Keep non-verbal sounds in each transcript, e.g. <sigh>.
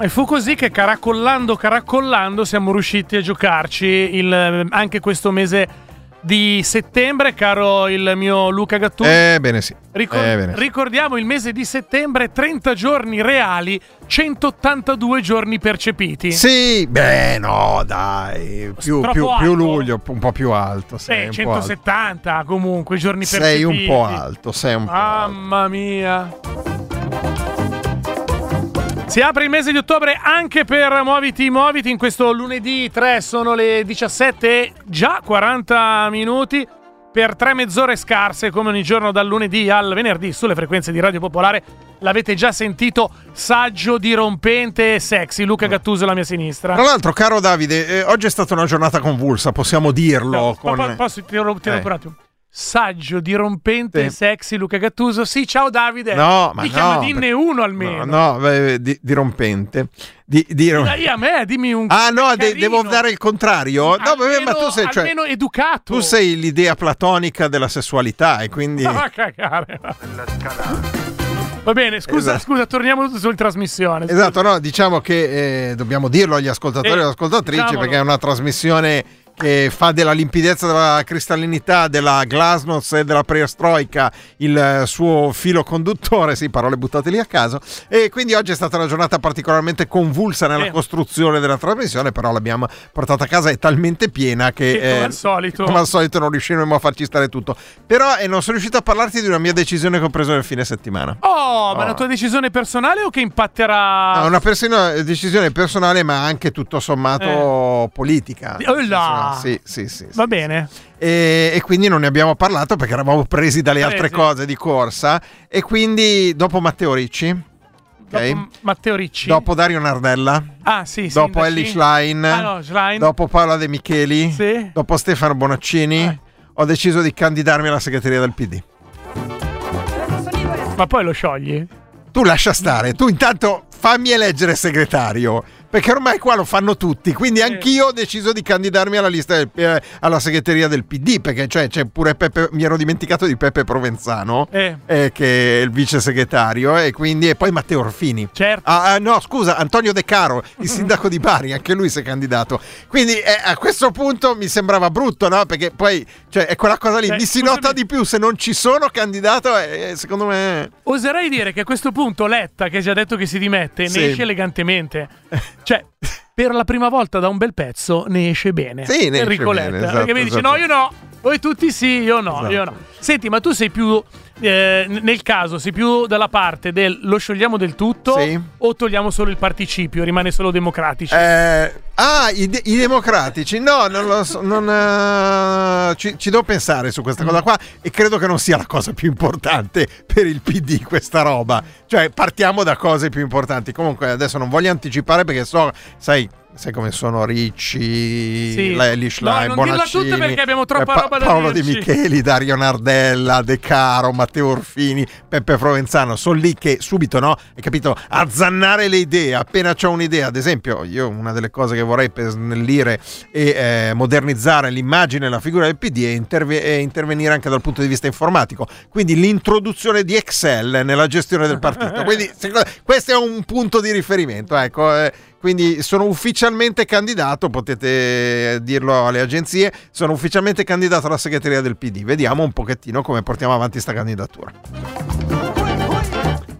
E fu così che caracollando, caracollando siamo riusciti a giocarci il- anche questo mese di settembre, caro il mio Luca Gattuso. Eh, bene sì. Ricor- Eh, bene sì. Ricordiamo il mese di settembre, 30 giorni reali, 182 giorni percepiti. Sì, beh, no, dai. Più, più- più alto. luglio, un po' più alto. Sei, Eh, un po' alto. 170 comunque giorni percepiti. sei un po' alto. Sei un po' alto. Mamma mia. Si apre il mese di ottobre anche per Muoviti Muoviti. In questo lunedì 3 sono le 17 e già 40 minuti. Per tre mezz'ore scarse, come ogni giorno dal lunedì al venerdì, sulle frequenze di Radio Popolare. L'avete già sentito, saggio, dirompente e sexy. Luca Gattuso alla mia sinistra. Tra l'altro, caro Davide, eh, oggi è stata una giornata convulsa, possiamo dirlo. No, con... po- posso tirare Eh. un attimo? Saggio, dirompente e Sì. sexy Luca Gattuso. Sì, ciao Davide. No, ma Mi no, chiama dinne uno almeno. No, no, beh, di, dirompente. Di, di- Dai a me, dimmi un Ah, no, de- devo dare il contrario? No, vabbè, Almeno- ma tu sei, cioè, almeno educato. tu sei l'idea platonica della sessualità e quindi... <laughs> Ma va a cagare. Va bene, scusa, Esatto. scusa, torniamo sulla trasmissione. Esatto, no, diciamo che eh, dobbiamo dirlo agli ascoltatori Eh, e alle ascoltatrici diciamolo. perché è una trasmissione che fa della limpidezza, della cristallinità, della glasnost e della perestroica il eh, suo filo conduttore, sì, parole buttate lì a caso. E quindi oggi è stata una giornata particolarmente convulsa nella Sì. costruzione della trasmissione, però l'abbiamo portata a casa, è talmente piena che... Che come eh, al solito. come al solito non riusciremo a farci stare tutto. Però eh, non sono riuscito a parlarti di una mia decisione che ho preso nel fine settimana. Oh, ma è Oh. una tua decisione personale o che impatterà? No, una persona- decisione personale, ma anche tutto sommato politica. Eh. Oh là! Sì, sì, sì. sì, Va sì. bene. E, e quindi non ne abbiamo parlato perché eravamo presi dalle Presi. altre cose di corsa. E quindi dopo Matteo Ricci, ok? Dopo Matteo Ricci. dopo Dario Nardella, Ah, sì, dopo. Ellie Schlein, Ah, no, Schlein. dopo Paola De Micheli, Sì. dopo Stefano Bonaccini, Eh. ho deciso di candidarmi alla segreteria del PD. Ma poi lo sciogli? Tu lascia stare, tu intanto fammi eleggere segretario. Perché ormai qua lo fanno tutti, quindi anch'io ho deciso di candidarmi alla lista del- eh, alla segreteria del PD, perché cioè, c'è pure Peppe, mi ero dimenticato di Peppe Provenzano, Eh. eh, che è il vice segretario, e quindi e poi Matteo Orfini. Certo. Ah, ah, no, scusa, Antonio De Caro, il <laughs> sindaco di Bari, anche lui si è candidato. Quindi eh, a questo punto mi sembrava brutto, no? Perché poi cioè, è quella cosa lì, Eh, mi si nota di più se non ci sono candidato, secondo me... Oserei dire che a questo punto Letta, che ci ha detto che si dimette, Sì. ne esce elegantemente. <laughs> Cioè, <laughs> per la prima volta da un bel pezzo ne esce bene. Sì, ne esce Enrico bene, Letta. esatto, perché mi dice: esatto. No, io no. Voi tutti sì, io no, Esatto. io no. Senti, ma tu sei più. eh, nel caso, sei più dalla parte del lo sciogliamo del tutto Sì. o togliamo solo il participio, rimane solo democratici? Eh, ah, i, de- i democratici? No, non lo so, non, eh, ci, ci devo pensare su questa cosa qua e credo che non sia la cosa più importante per il PD questa roba. Cioè, partiamo da cose più importanti. Comunque, adesso non voglio anticipare perché so, sai, sai come sono Ricci, Sì. Elish No, dirla Bonaccini, perché abbiamo troppa eh, Pa- roba da Paolo Di dirci. Micheli, Dario Nardella, De Caro, Matteo Orfini, Peppe Provenzano, sono lì che subito, no? Hai capito? Azzannare le idee, appena c'ho un'idea, ad esempio, io una delle cose che vorrei per snellire e eh, modernizzare l'immagine e la figura del PD è, interve- è intervenire anche dal punto di vista informatico, quindi l'introduzione di Excel nella gestione del partito. <laughs> Quindi secondo- questo è un punto di riferimento, ecco. eh, quindi sono ufficialmente candidato, potete dirlo alle agenzie, sono ufficialmente candidato alla segreteria del PD. Vediamo un pochettino come portiamo avanti sta candidatura.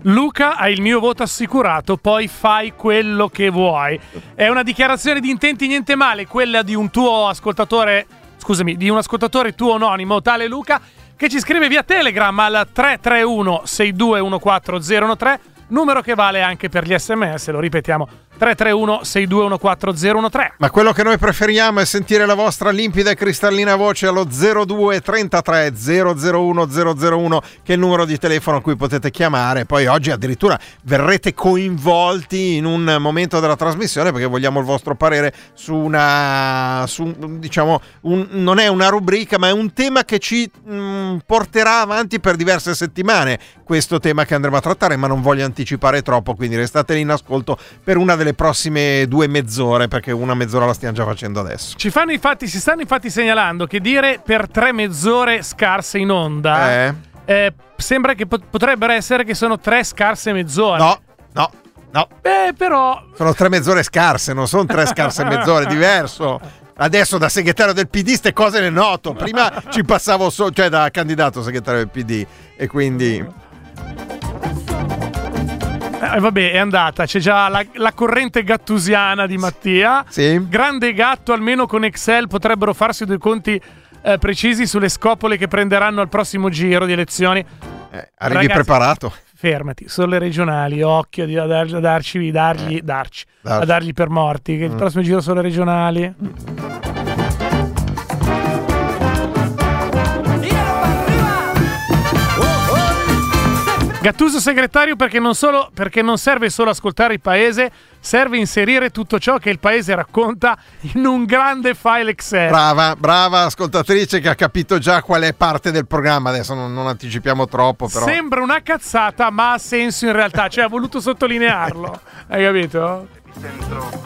Luca ha il mio voto assicurato, poi fai quello che vuoi. È una dichiarazione di intenti niente male, quella di un tuo ascoltatore, scusami, di un ascoltatore tuo anonimo, tale Luca, che ci scrive via Telegram al 331 6214013, numero che vale anche per gli sms, lo ripetiamo, 331 6214013. Ma quello che noi preferiamo è sentire la vostra limpida e cristallina voce allo 02 33 001 001 che è il numero di telefono a cui potete chiamare. Poi oggi addirittura verrete coinvolti in un momento della trasmissione perché vogliamo il vostro parere su una su, diciamo un- non è una rubrica ma è un tema che ci mm, porterà avanti per diverse settimane questo tema che andremo a trattare ma non voglio anticipare troppo quindi restate lì in ascolto per una delle prossime due mezz'ore perché una mezz'ora la stiamo già facendo adesso. Ci fanno infatti, si stanno infatti segnalando che dire per tre mezz'ore scarse in onda Eh? eh, sembra che pot- potrebbero essere che sono tre scarse mezz'ore. No, no, no. Beh, però Sono tre mezz'ore scarse, non sono tre scarse mezz'ore, è diverso. Adesso da segretario del PD ste cose le noto. Prima ci passavo solo, cioè da candidato segretario del PD e quindi Eh, vabbè, è andata. C'è già la, la corrente gattusiana di Mattia. Sì. Grande gatto, almeno con Excel potrebbero farsi due conti eh, precisi sulle scopole che prenderanno al prossimo giro di elezioni. eh, arrivi Ragazzi, preparato. Fermati, sono le regionali, occhio a, dar- a darci, dargli, darci, darci. a dargli per morti. Che il prossimo giro sono le regionali. Tíralo Gattuso segretario perché non, solo, perché non serve solo ascoltare il paese, serve inserire tutto ciò che il paese racconta in un grande file Excel. Brava, brava ascoltatrice che ha capito già qual è parte del programma. Adesso non, non anticipiamo troppo, però. Sembra una cazzata, ma ha senso in realtà. Cioè, ha voluto sottolinearlo. <laughs> Hai capito?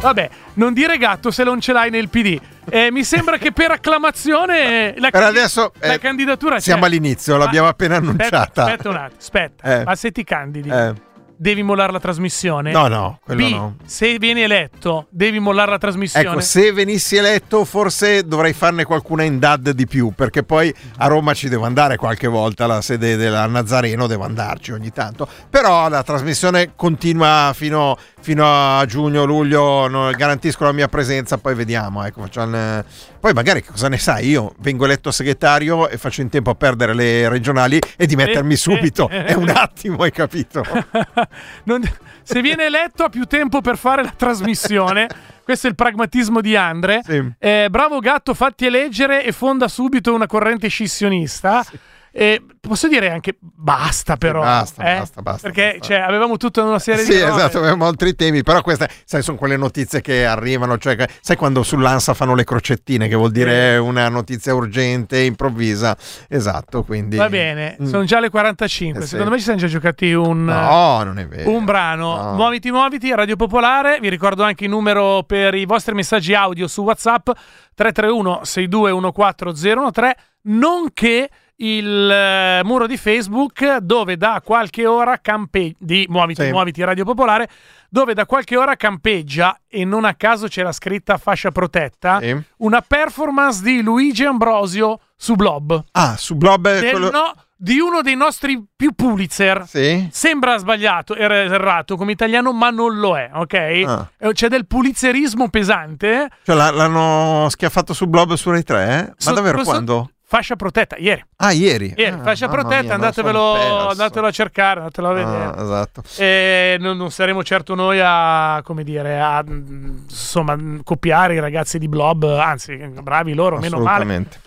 Vabbè, non dire gatto se non ce l'hai nel PD. Eh, mi sembra che per acclamazione la, Per adesso, la eh, candidatura c'è. siamo all'inizio, Ma- l'abbiamo appena aspetta, annunciata. Aspetta un attimo, aspetta. Eh. Ma se ti candidi, Eh, devi mollare la trasmissione? no, no, quello B, no. se vieni eletto, devi mollare la trasmissione. Ecco, se venissi eletto forse dovrei farne qualcuna in DAD di più, perché poi a Roma ci devo andare qualche volta, alla sede della Nazareno devo andarci ogni tanto, però la trasmissione continua fino, fino a giugno, luglio, no, garantisco la mia presenza, poi vediamo, ecco, facciamo il- poi magari cosa ne sai, io vengo eletto segretario e faccio in tempo a perdere le regionali e di mettermi Eh, subito, eh, è un attimo, hai capito? <laughs> Non- se viene eletto ha più tempo per fare la trasmissione. <laughs> Questo è il pragmatismo di Andre. Sì. Eh, bravo gatto, fatti eleggere e fonda subito una corrente scissionista. Eh, posso dire anche basta, però. basta, eh? basta, basta, Perché basta. cioè, avevamo tutta una serie Sì, di. robe. esatto, avevamo altri temi, però queste sai, sono quelle notizie che arrivano, cioè, sai quando sull'ANSA fanno le crocettine, che vuol dire una notizia urgente, improvvisa, esatto, quindi... Va bene, Mm. sono già le 45. Eh, sì. Secondo me ci siamo già giocati un. No, non è vero. Un brano, No. muoviti, muoviti, Radio Popolare. Vi ricordo anche il numero per i vostri messaggi audio su WhatsApp 331 6214013, nonché il eh, muro di Facebook dove da qualche ora campeggia di muoviti, Sì. muoviti Radio Popolare, dove da qualche ora campeggia e non a caso c'era scritta fascia protetta, Sì. una performance di Luigi Ambrosio su Blob. Ah, su Blob è quello... no- di uno dei nostri più Pulitzer. Sì? Sembra sbagliato, er- errato come italiano, ma non lo è, ok? Ah. Eh, C'è del pulizzerismo pesante. Cioè l'ha- l'hanno schiaffato su Blob su Rai 3? eh? Ma So- davvero so- quando? Fascia protetta, ieri. Ah, ieri. Ieri, Ah, fascia protetta, mia, andatevelo, andatelo a cercare, andatelo a vedere. Ah, esatto. E non, non saremo certo noi a, come dire, a mm, insomma, copiare i ragazzi di Blob, anzi, bravi loro, meno male. Assolutamente.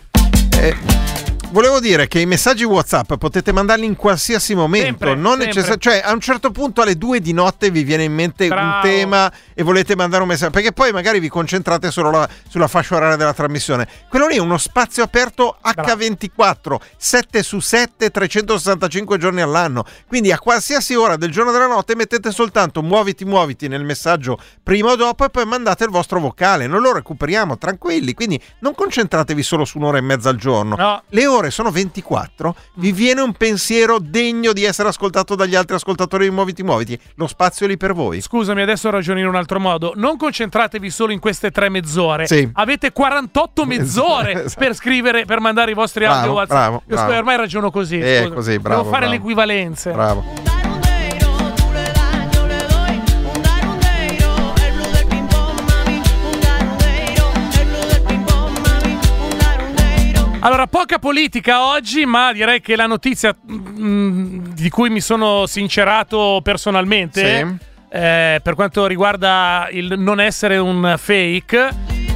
Eh, Volevo dire che i messaggi WhatsApp potete mandarli in qualsiasi momento, necessar- cioè a un certo punto alle due di notte vi viene in mente Bravo. un tema e volete mandare un messaggio, perché poi magari vi concentrate solo la- sulla fascia oraria della trasmissione. Quello lì è uno spazio aperto H24, 7 su 7, 365 giorni all'anno. Quindi a qualsiasi ora del giorno e della notte mettete soltanto muoviti, muoviti nel messaggio prima o dopo e poi mandate il vostro vocale. Noi lo recuperiamo tranquilli, quindi non concentratevi solo su un'ora e mezza al giorno. No. Le ore sono 24, vi viene un pensiero degno di essere ascoltato dagli altri ascoltatori di Muoviti Muoviti. Lo spazio è lì per voi. Scusami, adesso ragiono in un altro modo. Non concentratevi solo in queste tre mezz'ore. Sì. Avete 48 mezz'ore <laughs> Esatto. per scrivere, per mandare i vostri Bravo, audio WhatsApp. bravo, Io bravo. ormai ragiono così. Eh, così, bravo, Devo fare bravo. le equivalenze. Bravo. Allora, poca politica oggi, ma direi che la notizia mm, di cui mi sono sincerato personalmente, Sì. eh, per quanto riguarda il non essere un fake,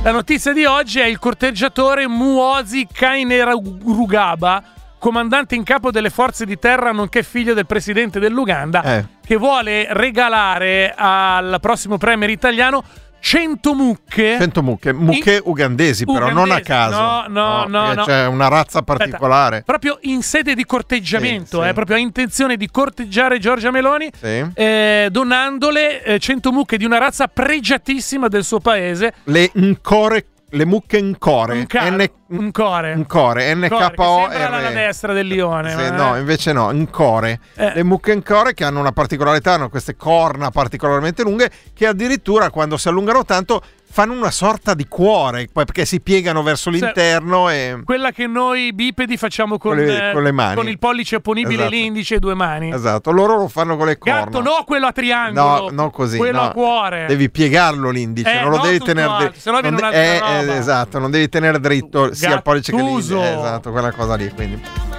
la notizia di oggi è il corteggiatore Muozi Kainerugaba, comandante in capo delle forze di terra, nonché figlio del presidente dell'Uganda, Eh. che vuole regalare al prossimo premier italiano 100 mucche. 100 mucche, mucche ugandesi però, non a Ugandesi. caso. No, no, no, no. C'è una razza Aspetta, particolare. proprio in sede di corteggiamento, Sì, sì. eh, proprio ha intenzione di corteggiare Giorgia Meloni, Sì. eh, donandole eh, 100 mucche di una razza pregiatissima del suo paese. Le ncore, le mucche ncore. Un, ca- N- un core. Ncore, Core, che NKO. sembra la destra del lione. Sì, ma- no, invece no, ncore. Eh. Le mucche ncore che hanno una particolarità, hanno queste corna particolarmente lunghe che addirittura quando si allungano tanto fanno una sorta di cuore, perché si piegano verso l'interno e... Quella che noi bipedi facciamo con, Con le- eh, con le mani. con il pollice opponibile, Esatto. l'indice e due mani. Esatto, loro lo fanno con le corna. Gatto, no, quello a triangolo. No, non così. Quello no. a cuore. Devi piegarlo l'indice, Eh, non lo non devi tenere dritto. Non de- eh, eh, esatto, non devi tenere dritto sia il pollice che l'indice. Esatto, quella cosa lì. Quindi.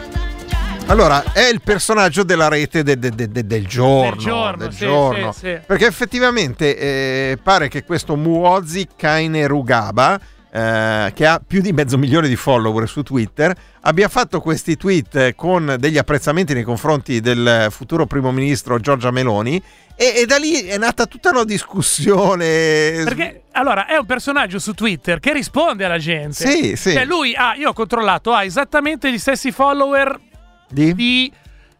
Allora, è il personaggio della rete de- de- de- de- del giorno. Del giorno, del sì, giorno. sì, sì. Perché effettivamente eh, pare che questo Muozi Kainerugaba, eh, che ha più di mezzo milione di follower su Twitter, abbia fatto questi tweet con degli apprezzamenti nei confronti del futuro primo ministro Giorgia Meloni. E, e da lì è nata tutta una discussione. Perché allora è un personaggio su Twitter che risponde alla gente. Sì, sì. Cioè lui ha, io ho controllato, ha esattamente gli stessi follower Di? di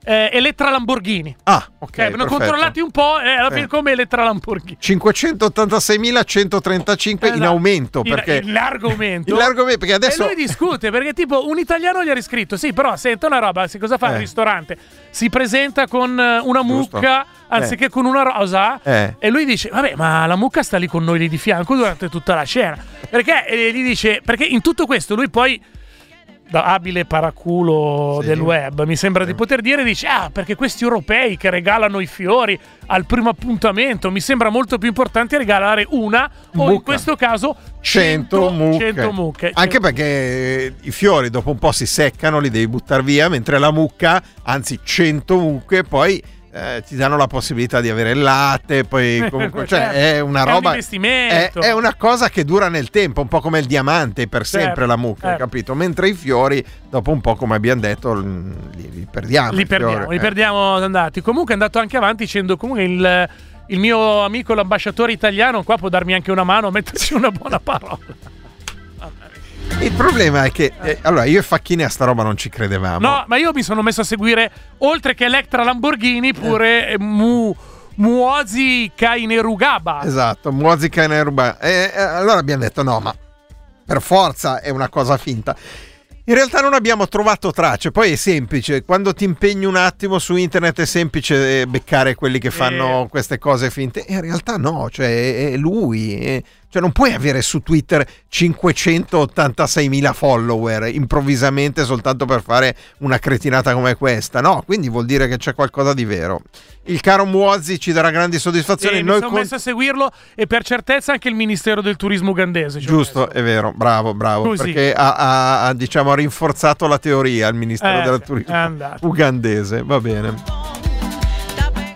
eh, Elettra Lamborghini. Ah, ok. Ho perfetto. controllati un po' e alla fine come Elettra Lamborghini. 586.135 in Esatto. aumento In- perché in largo aumento. <laughs> In largo aumento, perché adesso E lui discute perché tipo un italiano gli ha riscritto Sì però senta una roba Cosa fa Eh. al ristorante? Si presenta con eh, una Giusto. mucca Anziché con una rosa Eh. E lui dice Vabbè ma la mucca sta lì con noi lì di fianco Durante tutta la cena Perché gli dice Perché in tutto questo lui poi da abile paraculo Sì. del web, mi sembra di poter dire, dice, ah, perché questi europei che regalano i fiori al primo appuntamento, mi sembra molto più importante regalare una, o in questo caso 100 mucche. 100 mucche. Anche perché eh, i fiori dopo un po' si seccano, li devi buttare via, mentre la mucca, anzi 100 mucche, poi eh, ti danno la possibilità di avere il latte, poi <laughs> comunque cioè, Certo. è una È un roba... È, è una cosa che dura nel tempo, un po' come il diamante, per Certo, sempre la mucca, certo. capito? Mentre i fiori, dopo un po', come abbiamo detto, li, li perdiamo. li i fiori, perdiamo, li eh. perdiamo andati. Comunque è andato anche avanti dicendo comunque il, il mio amico l'ambasciatore italiano qua può darmi anche una mano, metterci una buona parola. Il problema è che, eh, allora, io e Facchini a sta roba non ci credevamo. No, ma io mi sono messo a seguire, oltre che Electra Lamborghini, pure eh, Mu, Muozi Kainerugaba. Esatto, Muozica in Erba. E, allora abbiamo detto no, ma per forza è una cosa finta. In realtà non abbiamo trovato tracce, poi è semplice, quando ti impegni un attimo su internet è semplice eh, beccare quelli che fanno Eh. queste cose finte. In realtà no, cioè è, è lui. Cioè non puoi avere su Twitter 586.000 follower improvvisamente soltanto per fare una cretinata come questa. No, quindi vuol dire che c'è qualcosa di vero. Il caro Muozzi ci darà grandi soddisfazioni. E mi Noi sono con- messo a seguirlo e per certezza anche il Ministero del Turismo ugandese. Giusto, è vero, bravo, bravo. Così. Perché ha, ha- ha, diciamo, ha rinforzato la teoria il Ministero Eh, del sì, Turismo ugandese. Va bene.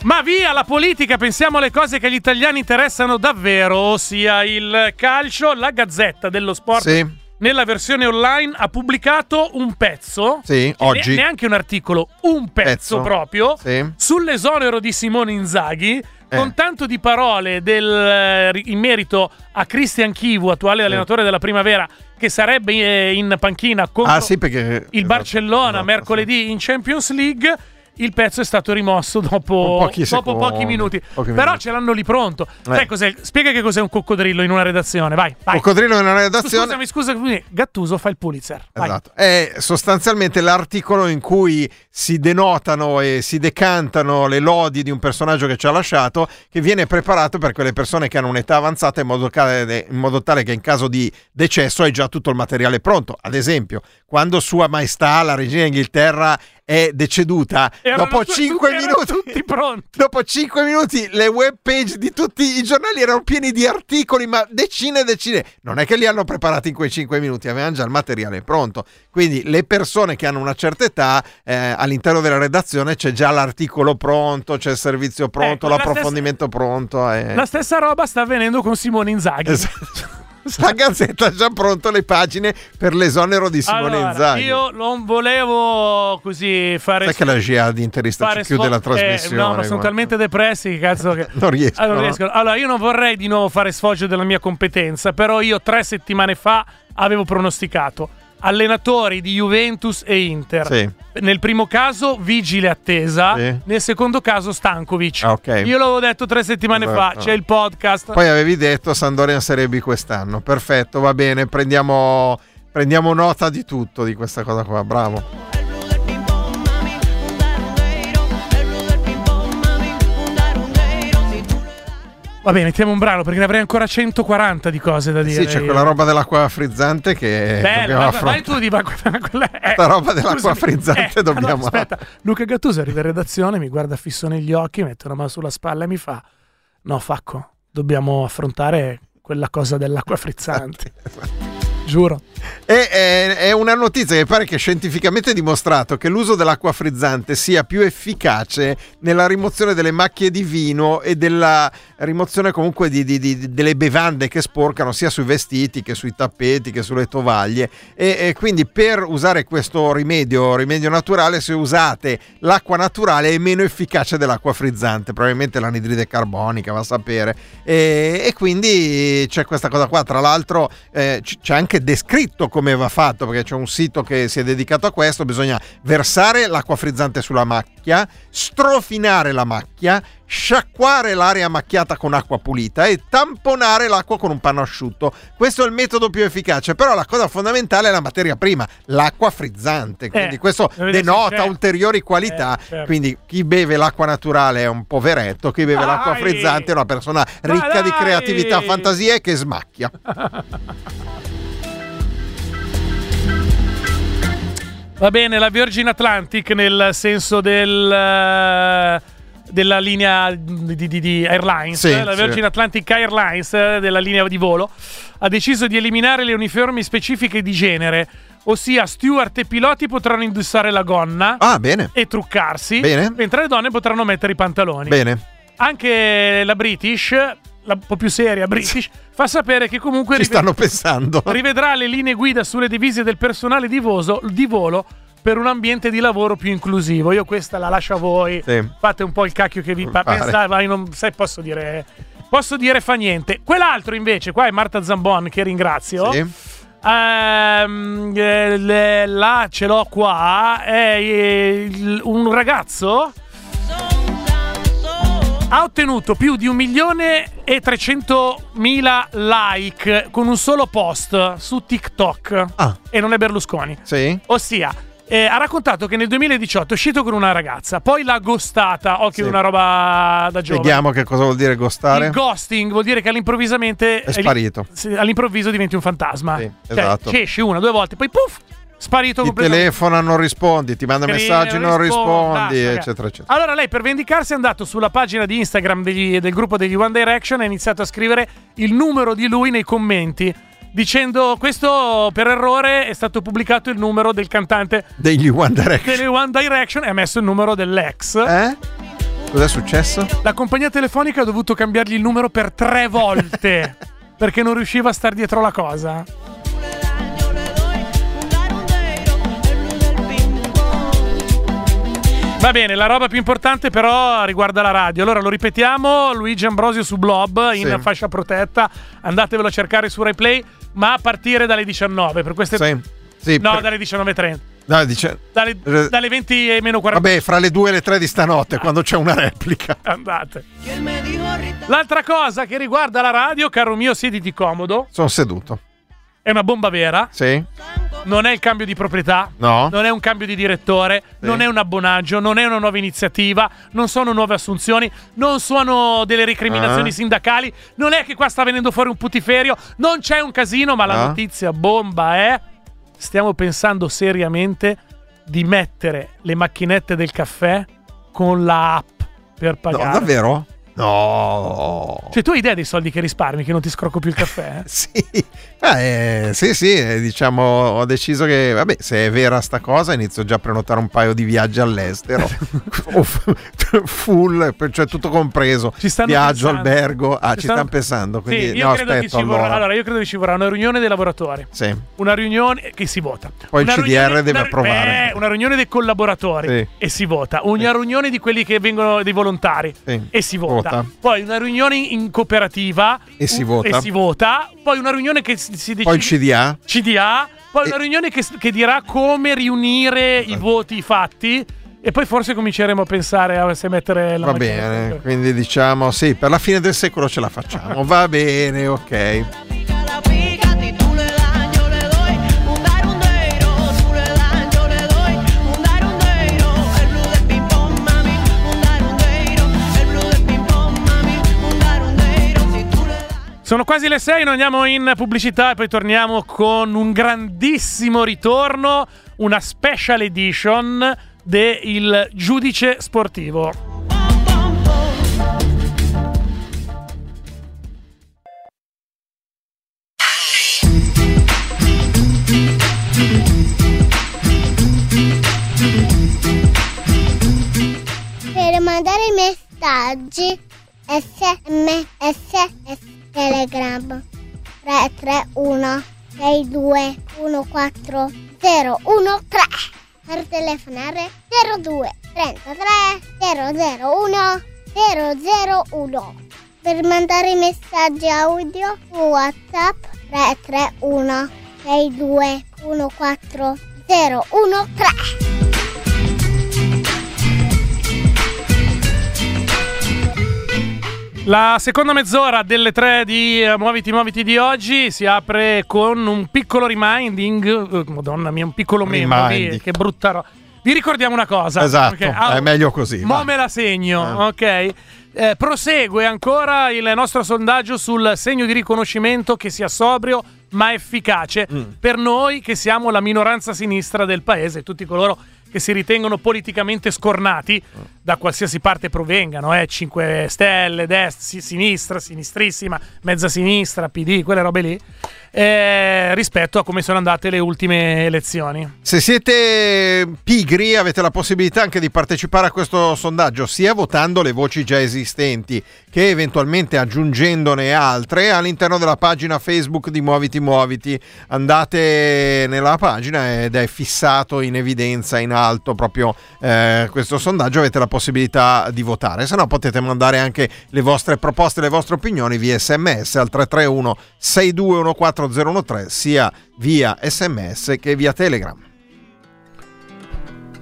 Ma via la politica, pensiamo alle cose che agli italiani interessano davvero, ossia il calcio, la gazzetta dello sport Sì. nella versione online ha pubblicato un pezzo. Sì, oggi. Neanche un articolo, un pezzo, Pezzo. proprio. Sì. Sull'esonero di Simone Inzaghi. Eh. Con tanto di parole del, eh, in merito a Christian Chivu, attuale allenatore della primavera, che sarebbe eh, in panchina contro Ah, sì, perché. il esatto, Barcellona esatto, mercoledì in Champions League. Il pezzo è stato rimosso dopo, pochi dopo pochi minuti. pochi Però minuti. ce l'hanno lì pronto. Eh. Sai cos'è? Spiega che cos'è un coccodrillo in una redazione. Vai, vai. Coccodrillo nella redazione. Scusami, scusami. Gattuso fa il Pulitzer. Vai. Esatto. È sostanzialmente l'articolo in cui si denotano e si decantano le lodi di un personaggio che ci ha lasciato, che viene preparato per quelle persone che hanno un'età avanzata in modo, tale, in modo tale che in caso di decesso hai già tutto il materiale pronto. Ad esempio, quando Sua Maestà, la regina d'Inghilterra, è deceduta, Erano dopo tu- 5 erano minuti... tutti pronti. <laughs> Dopo 5 minuti le web page di tutti i giornali erano pieni di articoli, ma decine e decine. Non è che li hanno preparati in quei 5 minuti, avevano già il materiale pronto. Quindi le persone che hanno una certa età, eh, all'interno della redazione c'è già l'articolo pronto, c'è il servizio pronto, Ecco, la l'approfondimento pronto. eh. La stessa roba sta avvenendo con Simone Inzaghi. Esatto. <laughs> La Gazzetta ha già pronto le pagine per l'esonero di Simone Allora, Inzaghi. Io non volevo così fare. Sai che la GA di interista ci chiude la eh, trasmissione? no, ma sono guarda. talmente depressi che cazzo che. <laughs> Non riescono. Allora, non riescono. Allora, io non vorrei di nuovo fare sfoggio della mia competenza, però io tre settimane fa avevo pronosticato allenatori di Juventus e Inter. Sì. Nel primo caso vigile attesa, Sì. nel secondo caso Stankovic. Ah, ok. Io l'avevo detto tre settimane fa, Esatto. c'è il podcast. Poi avevi detto Sandoria in Serie B quest'anno. Perfetto, va bene, prendiamo, prendiamo nota di tutto di questa cosa qua. Bravo. Va bene, mettiamo un brano perché ne avrei ancora 140 di cose da dire. Sì, c'è quella roba dell'acqua frizzante che Bella, vai affrontare. tu di <laughs> quella, eh, Sta roba dell'acqua scusami, frizzante <laughs> eh, dobbiamo- allora, aspetta, Luca Gattuso arriva in redazione, mi guarda fisso negli occhi, mette una mano sulla spalla e mi fa: No, Facco, dobbiamo affrontare quella cosa dell'acqua frizzante. Giuro. E è, è una notizia che pare che scientificamente è dimostrato che l'uso dell'acqua frizzante sia più efficace nella rimozione delle macchie di vino e della rimozione comunque di, di- di- delle bevande che sporcano sia sui vestiti che sui tappeti che sulle tovaglie. E, e quindi per usare questo rimedio, rimedio naturale se usate l'acqua naturale è meno efficace dell'acqua frizzante. Probabilmente l'anidride carbonica va a sapere. E, e quindi c'è questa cosa qua. Tra l'altro eh, c'è anche descritto come va fatto perché c'è un sito che si è dedicato a questo bisogna versare l'acqua frizzante sulla macchia strofinare la macchia sciacquare l'area macchiata con acqua pulita e tamponare l'acqua con un panno asciutto questo è il metodo più efficace però la cosa fondamentale è la materia prima l'acqua frizzante quindi Eh, questo denota c'è. ulteriori qualità Eh, certo. quindi chi beve l'acqua naturale è un poveretto chi beve Dai! l'acqua frizzante è una persona ricca di creatività fantasia e che smacchia <laughs> Va bene, la Virgin Atlantic nel senso del. eh, della linea di, di- di Airlines, Sì, eh, la sì. Virgin Atlantic Airlines eh, della linea di volo, ha deciso di eliminare le uniformi specifiche di genere, ossia steward e piloti potranno indossare la gonna ah bene e truccarsi, Bene. mentre le donne potranno mettere i pantaloni. bene Anche la British, la un po' più seria British, fa sapere che comunque ci rive- stanno pensando rivedrà le linee guida sulle divise del personale di, voso- di volo per un ambiente di lavoro più inclusivo. Io questa la lascio a voi. Sì. Fate un po' il cacchio che vi pa- Pare. pensate, ma io non sai, posso dire. Posso dire fa niente. Quell'altro invece, qua è Marta Zambon che ringrazio. Sì. Ehm, eh, le- là ce l'ho qua. È eh, il- un ragazzo. Ha ottenuto più di un milione e 300 mila like con un solo post su TikTok. Ah. E non è Berlusconi. sì Ossia, eh, ha raccontato che nel 2018 è uscito con una ragazza, poi l'ha ghostata. Occhio, Sì. una roba da giovane. spieghiamo che cosa vuol dire ghostare Il ghosting vuol dire che all'improvvisamente È sparito. all'improvviso diventi un fantasma. Sì, Cioè, esatto. ci esci una, due volte, poi puff, sparito ti telefona non rispondi ti manda messaggi non rispondi basta, eccetera eccetera Allora lei per vendicarsi è andato sulla pagina di Instagram degli- del gruppo degli One Direction e ha iniziato a scrivere il numero di lui nei commenti. Dicendo questo per errore è stato pubblicato il numero del cantante degli One Direction delle One Direction e ha messo il numero dell'ex. eh? cos'è successo? La compagnia telefonica ha dovuto cambiargli il numero per tre volte <laughs> perché non riusciva a star dietro la cosa. Va bene, la roba più importante però riguarda la radio. Allora lo ripetiamo, Luigi Ambrosio su Blob in Sì. fascia protetta. Andatevelo a cercare su RaiPlay, ma a partire dalle 19 per queste Sì. Sì, No, per- dalle 19:30. no, dice- Dalle, dalle 20 e meno 40 Vabbè, fra le due e le tre di stanotte, quando c'è una replica. andate. L'altra cosa che riguarda la radio, caro mio, siediti comodo, Sono seduto. è una bomba vera, Sì? Non è il cambio di proprietà, No? non è un cambio di direttore, Sì. non è un abbonaggio, non è una nuova iniziativa, non sono nuove assunzioni, non sono delle recriminazioni Ah. sindacali, non è che qua sta venendo fuori un putiferio, non c'è un casino, ma la Ah. notizia bomba è stiamo pensando seriamente di mettere le macchinette del caffè con la app per No, pagare. davvero? No. Cioè, tu hai idea dei soldi che risparmi, che non ti scrocco più il caffè? eh? <laughs> Sì, Eh, sì, sì, eh, diciamo, ho deciso che, vabbè, se è vera sta cosa, inizio già a prenotare un paio di viaggi all'estero. <laughs> Full, cioè tutto compreso. Viaggio, pensando. albergo. Ah, Ci ci stanno- stanno pensando. Quindi, sì, io no, credo aspetta, ci vorrà, allora. allora, io credo che ci vorrà una riunione dei lavoratori. Sì. Una riunione che si vota. Poi il Una CDR riunione- deve una- approvare. eh, una riunione dei collaboratori Sì. e si vota. Una riunione di quelli che vengono dei volontari Sì. e si vota. Vota. Poi una riunione in cooperativa E si vota. E si vota. Poi una riunione che si, si decide. Poi il CDA. CDA. Poi una E- riunione che, che dirà come riunire i voti fatti. E poi forse cominceremo a pensare a se mettere la Va bene, quindi diciamo sì, per la fine del secolo ce la facciamo. <laughs> Va bene, ok. Sono quasi le 6, noi andiamo in pubblicità e poi torniamo con un grandissimo ritorno, una special edition de Il Giudice Sportivo. Per mandare i messaggi sms telegram. 331 62 14 013 per telefonare 02 33 001 001 per mandare messaggi audio su whatsapp 331 62 14 013 La seconda mezz'ora delle tre di eh, Muoviti Muoviti di oggi si apre con un piccolo reminding, eh, madonna mia, un piccolo Reminding. vi- che brutta roba. Vi ricordiamo una cosa. Esatto, perché- ah, è meglio così. Mo va. me la segno, Eh. ok? Eh, prosegue ancora il nostro sondaggio sul segno di riconoscimento che sia sobrio ma efficace Mm. per noi che siamo la minoranza sinistra del paese, tutti coloro che si ritengono politicamente scornati da qualsiasi parte provengano, eh, 5 Stelle, destra, si- sinistra, sinistrissima, mezza sinistra, PD, quelle robe lì, eh, rispetto a come sono andate le ultime elezioni. Se siete pigri avete la possibilità anche di partecipare a questo sondaggio sia votando le voci già esistenti che eventualmente aggiungendone altre all'interno della pagina Facebook di Muoviti Muoviti. Andate nella pagina ed è fissato in evidenza in alto proprio eh, questo sondaggio, avete la possibilità di votare. Se no potete mandare anche le vostre proposte, le vostre opinioni via sms al 331 6214013 sia via sms che via telegram.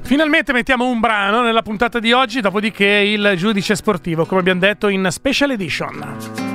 Finalmente mettiamo un brano nella puntata di oggi, dopodiché il giudice sportivo, come abbiamo detto, in special edition.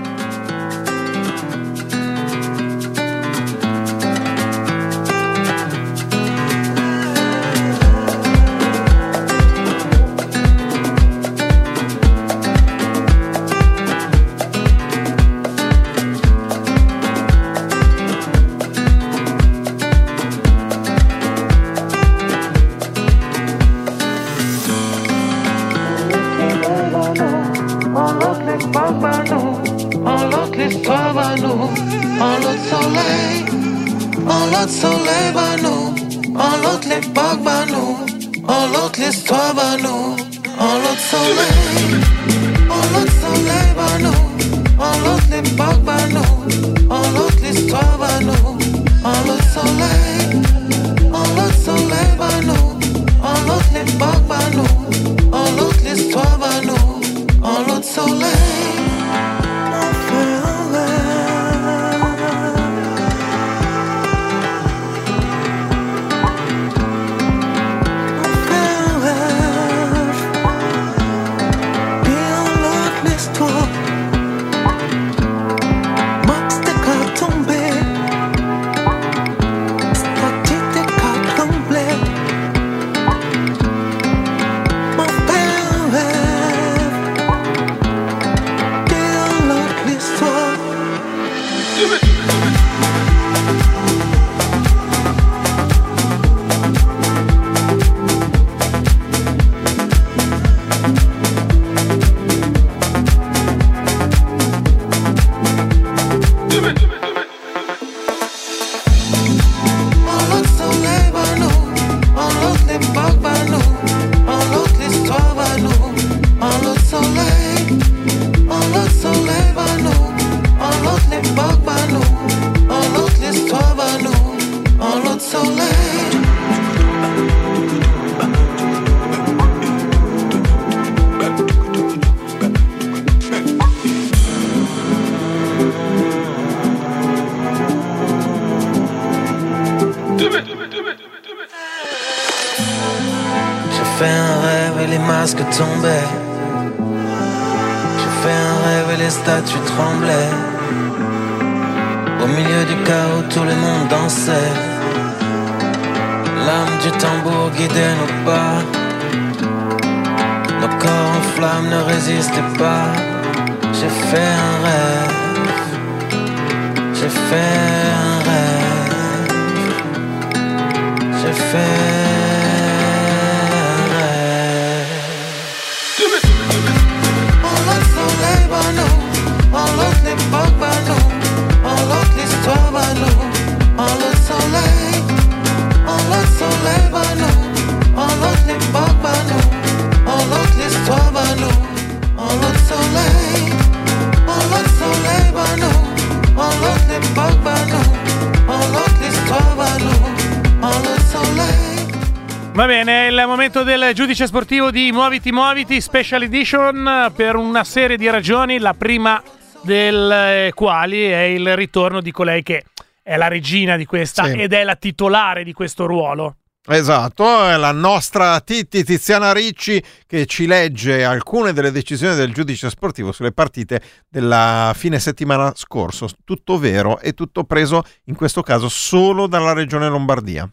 Giudice sportivo di Muoviti Muoviti Special Edition eh, per una serie di ragioni, la prima delle quali è il ritorno di colei che è la regina di questa Sì. ed è la titolare di questo ruolo. Esatto, è la nostra Titti Tiziana Ricci che ci legge alcune delle decisioni del giudice sportivo sulle partite della fine settimana scorso. Tutto vero e tutto preso in questo caso solo dalla regione Lombardia.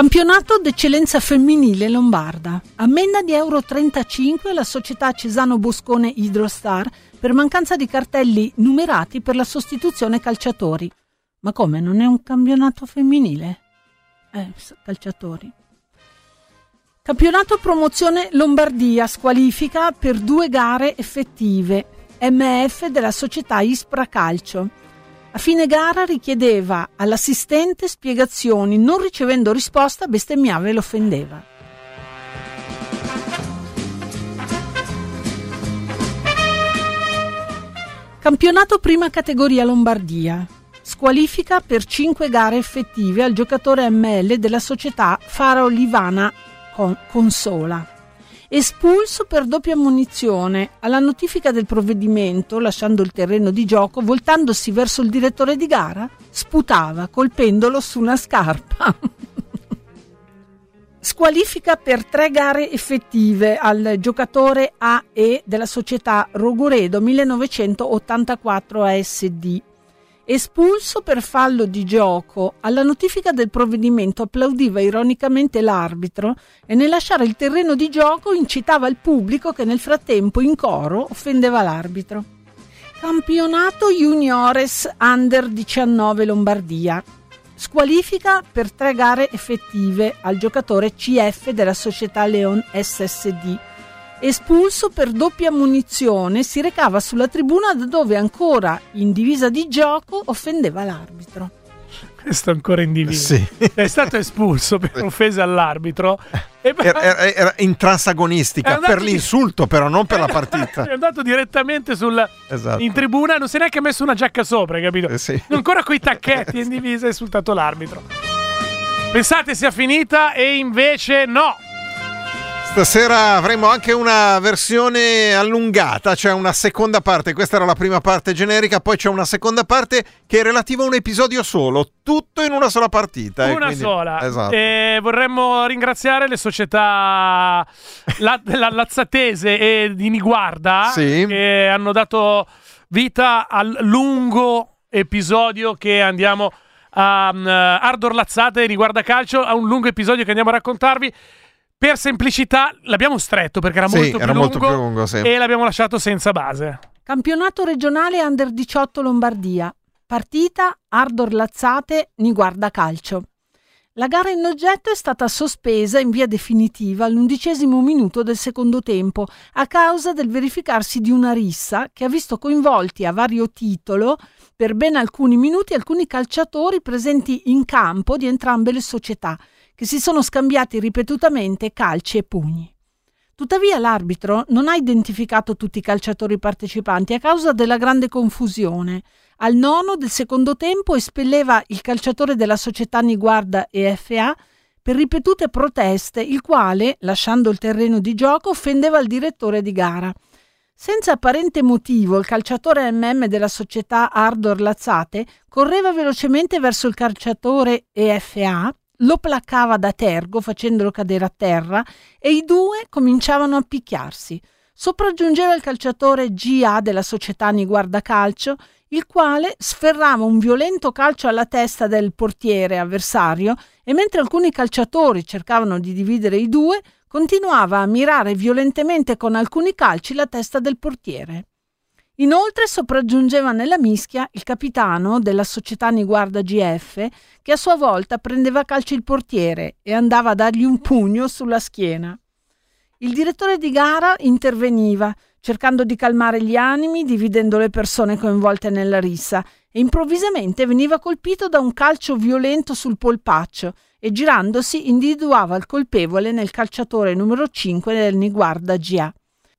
Campionato d'eccellenza femminile lombarda. Ammenda di euro 35 alla società Cesano Boscone Hydrostar per mancanza di cartelli numerati per la sostituzione calciatori. Ma come, non è un campionato femminile? Eh, calciatori. Campionato promozione Lombardia, squalifica per due gare effettive. MF della società Ispra Calcio. A fine gara richiedeva all'assistente spiegazioni, non ricevendo risposta bestemmiava e l'offendeva. Campionato prima categoria Lombardia. Squalifica per 5 gare effettive al giocatore ML della società Faro Livana Con- Consola. Espulso per doppia munizione. Alla notifica del provvedimento, lasciando il terreno di gioco, voltandosi verso il direttore di gara, sputava colpendolo su una scarpa. <laughs> Squalifica per tre gare effettive al giocatore AE della società Rogoredo 1984 ASD. Espulso per fallo di gioco, alla notifica del provvedimento applaudiva ironicamente l'arbitro e nel lasciare il terreno di gioco incitava il pubblico che nel frattempo in coro offendeva l'arbitro. Campionato Juniores Under 19 Lombardia. Squalifica per tre gare effettive al giocatore CF della società Leon SSD. Espulso per doppia munizione, si recava sulla tribuna da dove ancora in divisa di gioco offendeva l'arbitro. Questo ancora in divisa. Sì. È stato espulso per offesa all'arbitro. <laughs> Era, era- era in transagonistica È andato per l'insulto, però non per la <laughs> partita. È andato direttamente sul- Esatto. in tribuna, non si è neanche messo una giacca sopra, capito? Eh sì. Ancora coi tacchetti in divisa ha insultato l'arbitro. Pensate sia finita e invece no. Stasera avremo anche una versione allungata, cioè una seconda parte. Questa era la prima parte generica, poi c'è una seconda parte che è relativa a un episodio solo, tutto in una sola partita. eh, Una quindi- sola. Esatto. E vorremmo ringraziare le società la, la Lazzatese e di Niguarda Sì. che hanno dato vita al lungo episodio che andiamo a um, Ardor Lazzate Niguarda Calcio, a un lungo episodio che andiamo a raccontarvi. Per semplicità l'abbiamo stretto perché era Sì, molto più era lungo, molto più lungo, sì. e l'abbiamo lasciato senza base. Campionato regionale Under 18 Lombardia. Partita Ardor Lazzate Niguarda Calcio. La gara in oggetto è stata sospesa in via definitiva all'undicesimo minuto del secondo tempo a causa del verificarsi di una rissa che ha visto coinvolti a vario titolo per ben alcuni minuti alcuni calciatori presenti in campo di entrambe le società che si sono scambiati ripetutamente calci e pugni. Tuttavia l'arbitro non ha identificato tutti i calciatori partecipanti a causa della grande confusione. Al nono del secondo tempo espelleva il calciatore della società Niguarda EFA per ripetute proteste, il quale, lasciando il terreno di gioco, offendeva il direttore di gara. Senza apparente motivo, il calciatore MM della società Ardor Lazzate correva velocemente verso il calciatore EFA, lo placcava da tergo facendolo cadere a terra e i due cominciavano a picchiarsi. Sopraggiungeva il calciatore GA della società Niguarda Calcio, il quale sferrava un violento calcio alla testa del portiere avversario e mentre alcuni calciatori cercavano di dividere i due, continuava a mirare violentemente con alcuni calci la testa del portiere. Inoltre sopraggiungeva nella mischia il capitano della società Niguarda GF, che a sua volta prendeva a calci il portiere e andava a dargli un pugno sulla schiena. Il direttore di gara interveniva, cercando di calmare gli animi, dividendo le persone coinvolte nella rissa, e improvvisamente veniva colpito da un calcio violento sul polpaccio e girandosi individuava il colpevole nel calciatore numero 5 del Niguarda GA.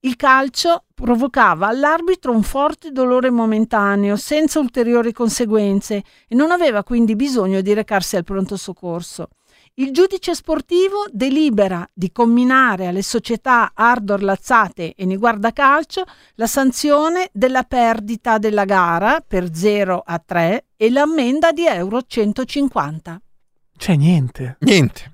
Il calcio provocava all'arbitro un forte dolore momentaneo, senza ulteriori conseguenze, e non aveva quindi bisogno di recarsi al pronto soccorso. Il giudice sportivo delibera di comminare alle società Ardor Lazzate e Niguarda Calcio la sanzione della perdita della gara per 0 a 3 e l'ammenda di euro 150. C'è niente. Niente.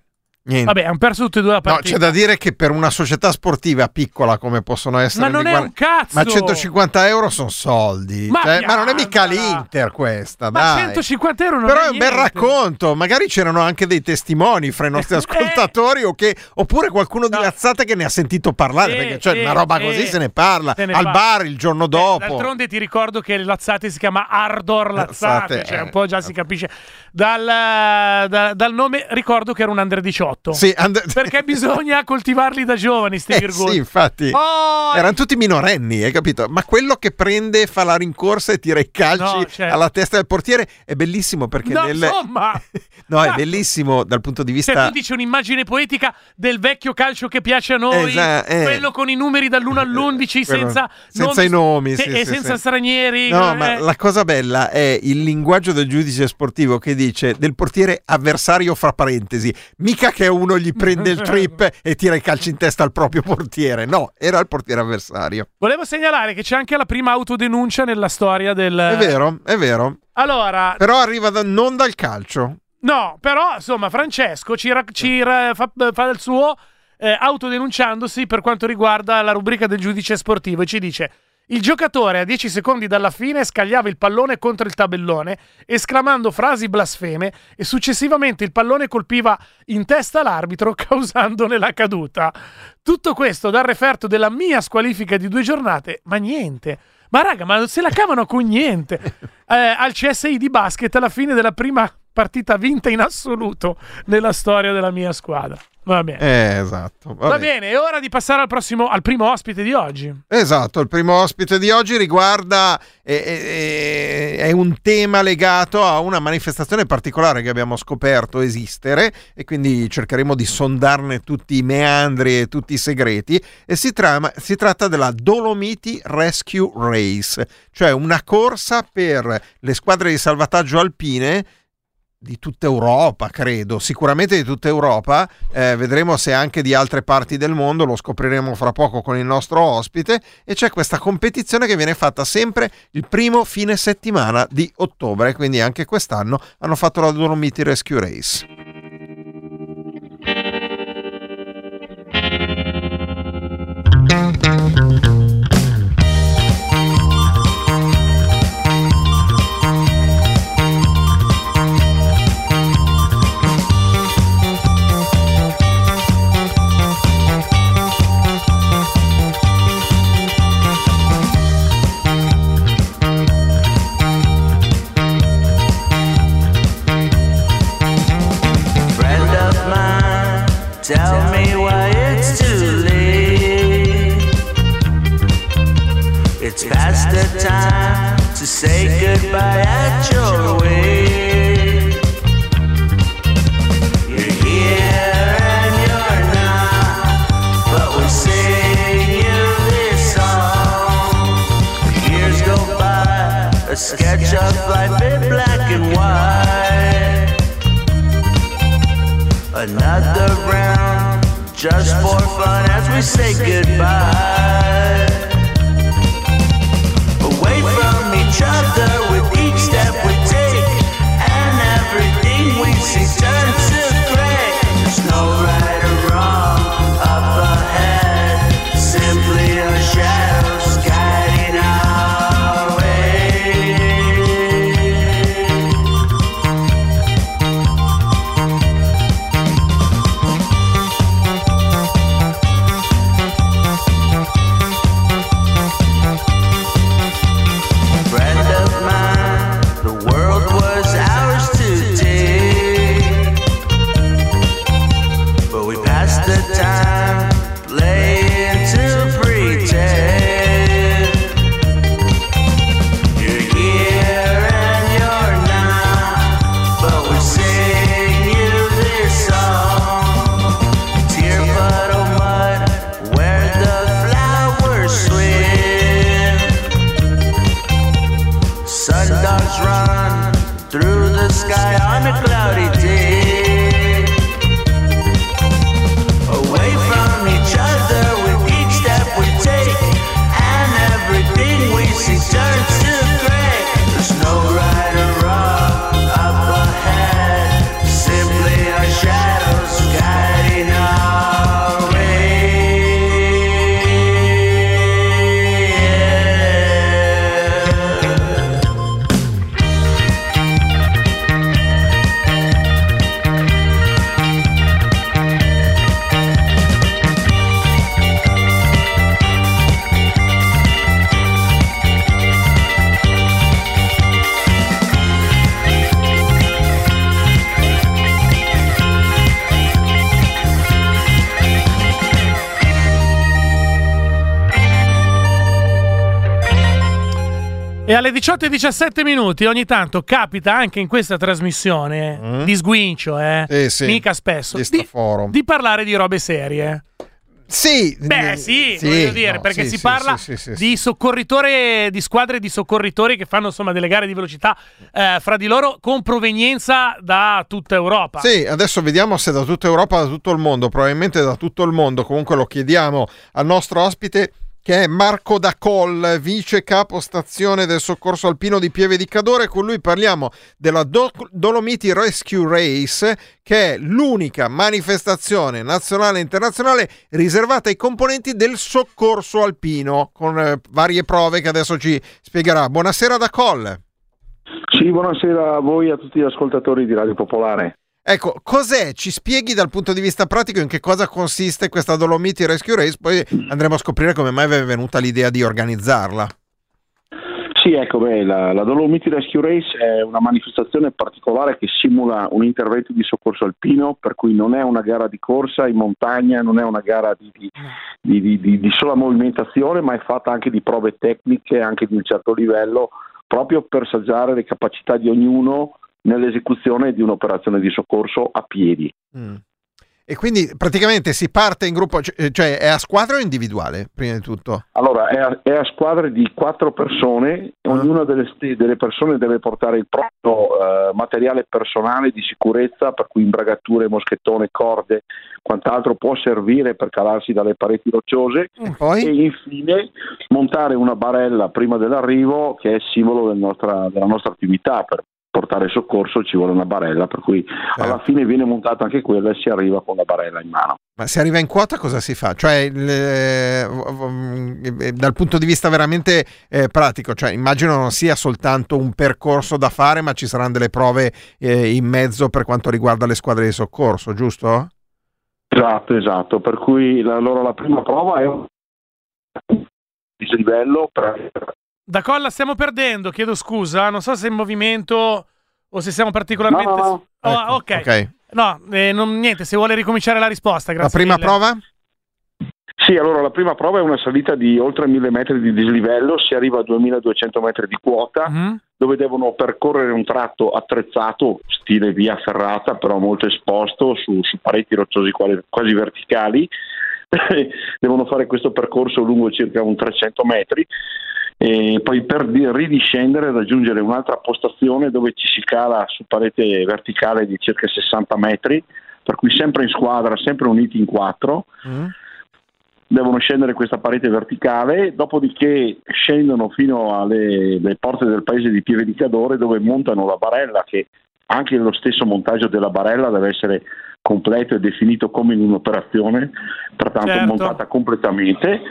Niente. Vabbè, hanno perso tutte e due la No, partita. c'è da dire che per una società sportiva piccola come possono essere Ma non è guar- un cazzo! Ma 150 euro sono soldi. Ma Cioè, ma non è mica l'Inter questa, Ma dai. 150 euro non Però è è un bel racconto. Magari c'erano anche dei testimoni fra i nostri <laughs> Eh. ascoltatori o che- oppure qualcuno di No. Lazzate che ne ha sentito parlare. Sì, perché cioè, sì, una roba sì. così se ne parla. Se ne Al parla. bar il giorno Eh, dopo. D'altronde ti ricordo che Lazzate si chiama Ardor Lazzate, Lazzate, cioè eh. un po' già si capisce. Dal, da- dal nome ricordo che era un under 18. Sì, and- <laughs> Perché bisogna coltivarli da giovani, sti Eh, virgoli. sì, infatti. Oh, Erano tutti minorenni, hai capito? Ma quello che prende, fa la rincorsa e tira i calci No, cioè- alla testa del portiere è bellissimo perché No, nel... insomma. <laughs> no, è bellissimo dal punto di Se vista... tu dici un'immagine poetica del vecchio calcio che piace a noi, Esa- eh. quello con i numeri dall'1 all'11 Quello- senza, senza i nomi, se- sì, e sì, senza sì. stranieri. No, eh. ma la cosa bella è il linguaggio del giudice sportivo che dice del portiere avversario fra parentesi, mica che uno gli prende il trip <laughs> e tira i calci in testa al proprio portiere, no, era il portiere avversario. Volevo segnalare che c'è anche la prima autodenuncia nella storia del... È vero, è vero, Allora, però arriva da- non dal calcio. No, però insomma, Francesco ci, ra- ci ra- fa, fa il suo eh, autodenunciandosi per quanto riguarda la rubrica del giudice sportivo e ci dice. Il giocatore a 10 secondi dalla fine scagliava il pallone contro il tabellone, esclamando frasi blasfeme e successivamente il pallone colpiva in testa l'arbitro <laughs> causandone la caduta. Tutto questo dal referto della mia squalifica di due giornate, ma niente. Ma raga, ma se la cavano con niente. <laughs> Eh, al CSI di basket alla fine della prima partita vinta in assoluto nella storia della mia squadra. Va bene. Eh, esatto. Va vabbè. bene, è ora di passare al prossimo, al primo ospite di oggi. Esatto, il primo ospite di oggi riguarda, eh, eh, è un tema legato a una manifestazione particolare che abbiamo scoperto esistere e quindi cercheremo di sondarne tutti i meandri e tutti i segreti e si, trama- si tratta della Dolomiti Rescue Race, cioè una corsa per le squadre di salvataggio alpine di tutta Europa, credo, sicuramente di tutta Europa, eh, vedremo se anche di altre parti del mondo, lo scopriremo fra poco con il nostro ospite e c'è questa competizione che viene fatta sempre il primo fine settimana di ottobre, quindi anche quest'anno hanno fatto la Dolomiti Rescue Race. It's past the time to say goodbye at your way. You're here and you're not, but we sing you this song. Years go by, a sketch of life in black and white. Another round, just for fun as we say goodbye. Alle 18 e 17 minuti ogni tanto capita anche in questa trasmissione di sguincio, eh? Sì, sì. Mica spesso. Di Di, parlare di robe serie. Sì, Beh, eh, sì, voglio dire, no, perché sì, si sì, parla sì, sì, sì, di soccorritori, di squadre di soccorritori che fanno insomma delle gare di velocità eh, fra di loro con provenienza da tutta Europa. Sì, adesso vediamo se da tutta Europa, da tutto il mondo, probabilmente da tutto il mondo, comunque lo chiediamo al nostro ospite che è Marco Dacol, vice capo stazione del soccorso alpino di Pieve di Cadore, con lui parliamo della Do- Dolomiti Rescue Race, che è l'unica manifestazione nazionale e internazionale riservata ai componenti del soccorso alpino, con eh, varie prove che adesso ci spiegherà. Buonasera Dacol. Sì, buonasera a voi e a tutti gli ascoltatori di Radio Popolare. Ecco, cos'è? Ci spieghi dal punto di vista pratico in che cosa consiste questa Dolomiti Rescue Race, poi andremo a scoprire come mai vi è venuta l'idea di organizzarla. Sì, ecco, beh, la, la Dolomiti Rescue Race è una manifestazione particolare che simula un intervento di soccorso alpino, per cui non è una gara di corsa in montagna, non è una gara di, di- di- di- sola movimentazione, ma è fatta anche di prove tecniche, anche di un certo livello, proprio per saggiare le capacità di ognuno nell'esecuzione di un'operazione di soccorso a piedi. Mm. E quindi praticamente si parte in gruppo, cioè cioè è a squadra o individuale, prima di tutto? Allora, è a, è a squadre di quattro persone, ognuna delle, delle persone deve portare il proprio eh, materiale personale di sicurezza, per cui imbragature, moschettone, corde, quant'altro può servire per calarsi dalle pareti rocciose E poi? e infine montare una barella prima dell'arrivo che è simbolo del nostra- della nostra attività. Per portare soccorso ci vuole una barella, per cui alla fine viene montata anche quella e si arriva con la barella in mano. Ma se arriva in quota cosa si fa? Cioè, il, eh, eh, dal punto di vista veramente eh, pratico, cioè, immagino non sia soltanto un percorso da fare, ma ci saranno delle prove eh, in mezzo per quanto riguarda le squadre di soccorso, giusto? Esatto, esatto, per cui la, allora la prima prova è un dislivello per Da colla stiamo perdendo, chiedo scusa, non so se è in movimento o se siamo particolarmente... No, no, no. Oh, Ecco, ok. ok. No, eh, non- niente, se vuole ricominciare la risposta, La grazie prima mille. prova? Sì, allora la prima prova è una salita di oltre 1000 metri di dislivello, si arriva a 2200 metri di quota, Mhm. dove devono percorrere un tratto attrezzato, stile via ferrata, però molto esposto, su, su pareti rocciosi quasi, quasi verticali. <laughs> devono fare questo percorso lungo circa un 300 metri e poi per di- ridiscendere raggiungere un'altra postazione dove ci si cala su parete verticale di circa 60 metri per cui sempre in squadra, sempre uniti in quattro. Mm. Devono scendere questa parete verticale, dopodiché scendono fino alle le porte del paese di Pieve di Cadore dove montano la barella che anche lo stesso montaggio della barella deve essere completo e definito come in un'operazione, pertanto Certo. montata completamente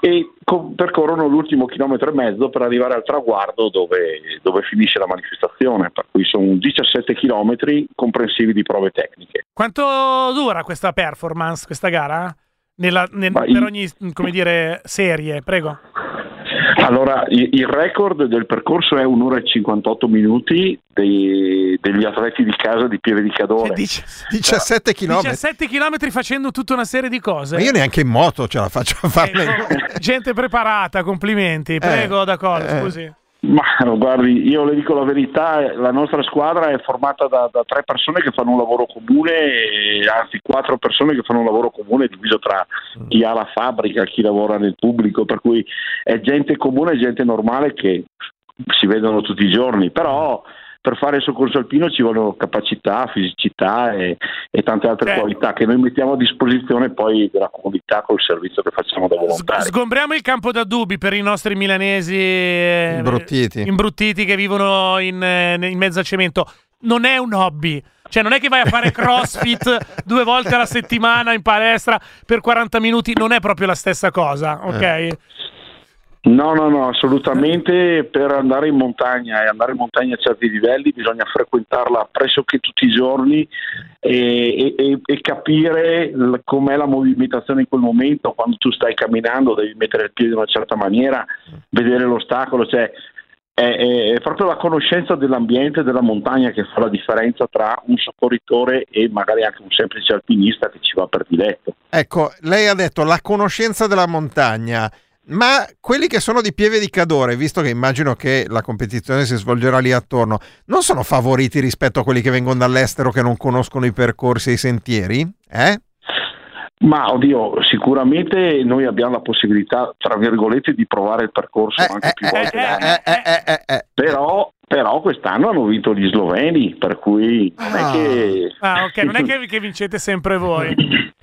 e co- percorrono l'ultimo chilometro e mezzo per arrivare al traguardo dove, dove finisce la manifestazione, per cui sono 17 chilometri comprensivi di prove tecniche. Quanto dura questa performance, questa gara? Nella- nel- per in- ogni, come dire, serie, prego. Allora, il record del percorso è un'ora e 58 minuti dei- degli atleti di casa di Pieve di Cadore. Cioè, dice- 17 km. 17 km facendo tutta una serie di cose. Ma io neanche in moto ce la faccio a farle. Ecco, gente preparata, complimenti. Prego, d'accordo, eh. scusi. Ma <laughs> guardi, io le dico la verità, la nostra squadra è formata da, da tre persone che fanno un lavoro comune, e- anzi quattro persone che fanno un lavoro comune diviso tra chi ha la fabbrica, chi lavora nel pubblico, per cui è gente comune, gente normale che si vedono tutti i giorni, però per fare il soccorso alpino ci vogliono capacità, fisicità e, e tante altre Eh. qualità che noi mettiamo a disposizione poi della comunità col servizio che facciamo da S- volontari. Sgombriamo il campo da dubbi per i nostri milanesi eh, Imbruttiti. imbruttiti che vivono in, eh, in mezzo al cemento. Non è un hobby. Cioè, non è che vai a fare <laughs> crossfit due volte alla settimana in palestra per 40 minuti, non è proprio la stessa cosa, ok? No, no, no, assolutamente per andare in montagna e andare in montagna a certi livelli bisogna frequentarla pressoché tutti i giorni e, e- e- capire com'è la movimentazione in quel momento, quando tu stai camminando devi mettere il piede in una certa maniera, vedere l'ostacolo, cioè è, è- è proprio la conoscenza dell'ambiente, della montagna che fa la differenza tra un soccorritore e magari anche un semplice alpinista che ci va per diletto. Ecco, lei ha detto la conoscenza della montagna. Ma quelli che sono di Pieve di Cadore, visto che immagino che la competizione si svolgerà lì attorno, non sono favoriti rispetto a quelli che vengono dall'estero che non conoscono i percorsi e i sentieri? Eh? Ma oddio, sicuramente noi abbiamo la possibilità, tra virgolette, di provare il percorso Eh, anche eh, più eh, volte. eh, eh, eh, eh, eh. Però, però quest'anno hanno vinto gli sloveni, per cui non Ah. è che... Ah, ok, non è che, che vincete sempre voi.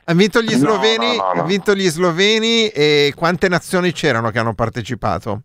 Ha vinto gli sloveni, no, no, no. vinto gli sloveni e quante nazioni c'erano che hanno partecipato?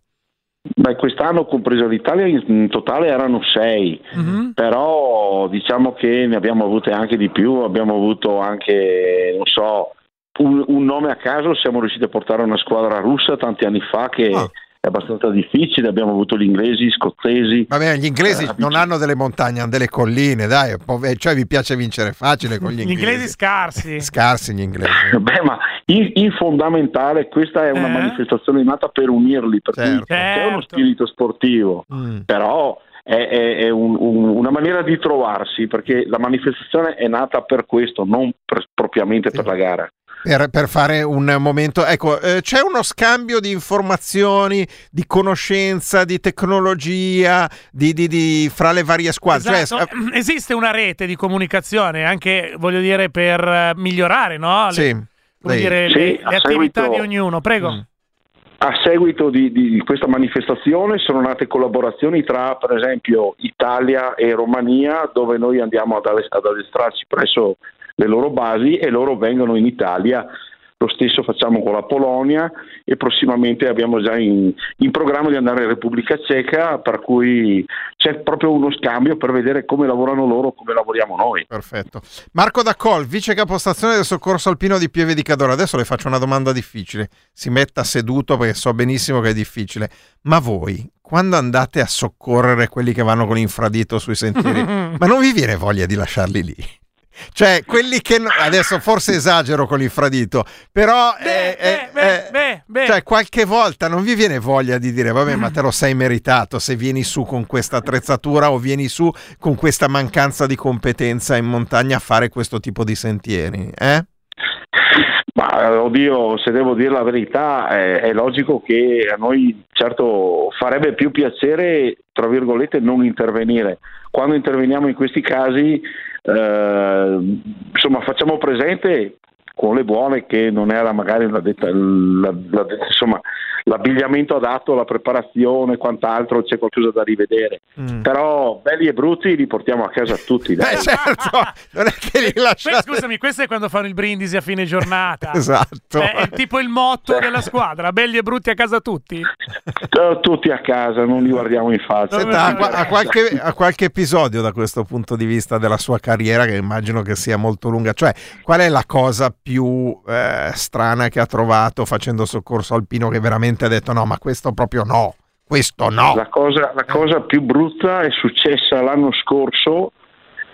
Beh, quest'anno, compreso l'Italia, in, totale erano sei, Mhm. però diciamo che ne abbiamo avute anche di più, abbiamo avuto anche, non so, un, un nome a caso, siamo riusciti a portare una squadra russa tanti anni fa che Ah. è abbastanza difficile, abbiamo avuto gli inglesi, scozzesi, Vabbè, gli inglesi Eh, non hanno delle montagne, hanno delle colline, dai, cioè vi piace vincere facile con gli Gli inglesi. inglesi scarsi. <laughs> Scarsi gli inglesi. <laughs> Beh, ma in, in fondamentale questa è una Eh? manifestazione nata per unirli, per Certo. c'è uno Certo. spirito sportivo, Mm. però è, è- è un- un- una maniera di trovarsi, perché la manifestazione è nata per questo, non per- propriamente Sì. per la gara. Per, per fare un momento, ecco, eh, c'è uno scambio di informazioni, di conoscenza, di tecnologia, di, di- di- fra le varie squadre. Cioè, Esatto. eh, <clears throat> Esiste una rete di comunicazione anche, voglio dire, per eh, migliorare no? le, sì, dire, Sì, le- le attività seguito- di ognuno. Prego. Mm. A seguito di, di- questa manifestazione sono nate collaborazioni tra, per esempio, Italia e Romania, dove noi andiamo ad addestrarci presso le loro basi e loro vengono in Italia. Lo stesso facciamo con la Polonia e prossimamente abbiamo già in, in programma di andare in Repubblica Ceca, per cui c'è proprio uno scambio per vedere come lavorano loro, come lavoriamo noi. Perfetto. Marco Daccol, vice capostazione del soccorso alpino di Pieve di Cadore. Adesso le faccio una domanda difficile. Si metta seduto perché so benissimo che è difficile. Ma voi, quando andate a soccorrere quelli che vanno con l'infradito sui sentieri, <laughs> ma non vi viene voglia di lasciarli lì? Cioè, quelli che no- adesso forse <laughs> esagero con l'infradito, però Beh, eh, eh, beh, beh, eh, beh, cioè, qualche volta non vi viene voglia di dire vabbè, ma te lo <clears throat> sei meritato se vieni su con questa attrezzatura o vieni su con questa mancanza di competenza in montagna a fare questo tipo di sentieri, eh? Ma eh, oddio, se devo dire la verità, è, è logico che a noi certo farebbe più piacere, tra virgolette, non intervenire. Quando interveniamo in questi casi, eh, insomma, facciamo presente con le buone che non era magari la detta- la- la- insomma, l'abbigliamento adatto, la preparazione, quant'altro, c'è qualcosa da rivedere. Mm. Però belli e brutti li portiamo a casa tutti. dai. Eh, certo, non è che li Beh, lasciate. scusami, questo è quando fanno il brindisi a fine giornata. <laughs> Esatto. Eh, è tipo il motto della <laughs> squadra, belli e brutti a casa tutti. Eh, Tutti a casa, non li guardiamo in faccia. Senta, qua- ha qualche, ha qualche episodio da questo punto di vista della sua carriera che immagino che sia molto lunga, cioè qual è la cosa più eh, strana che ha trovato facendo soccorso alpino che veramente ha detto no ma questo proprio no, questo no. La cosa, la cosa più brutta è successa l'anno scorso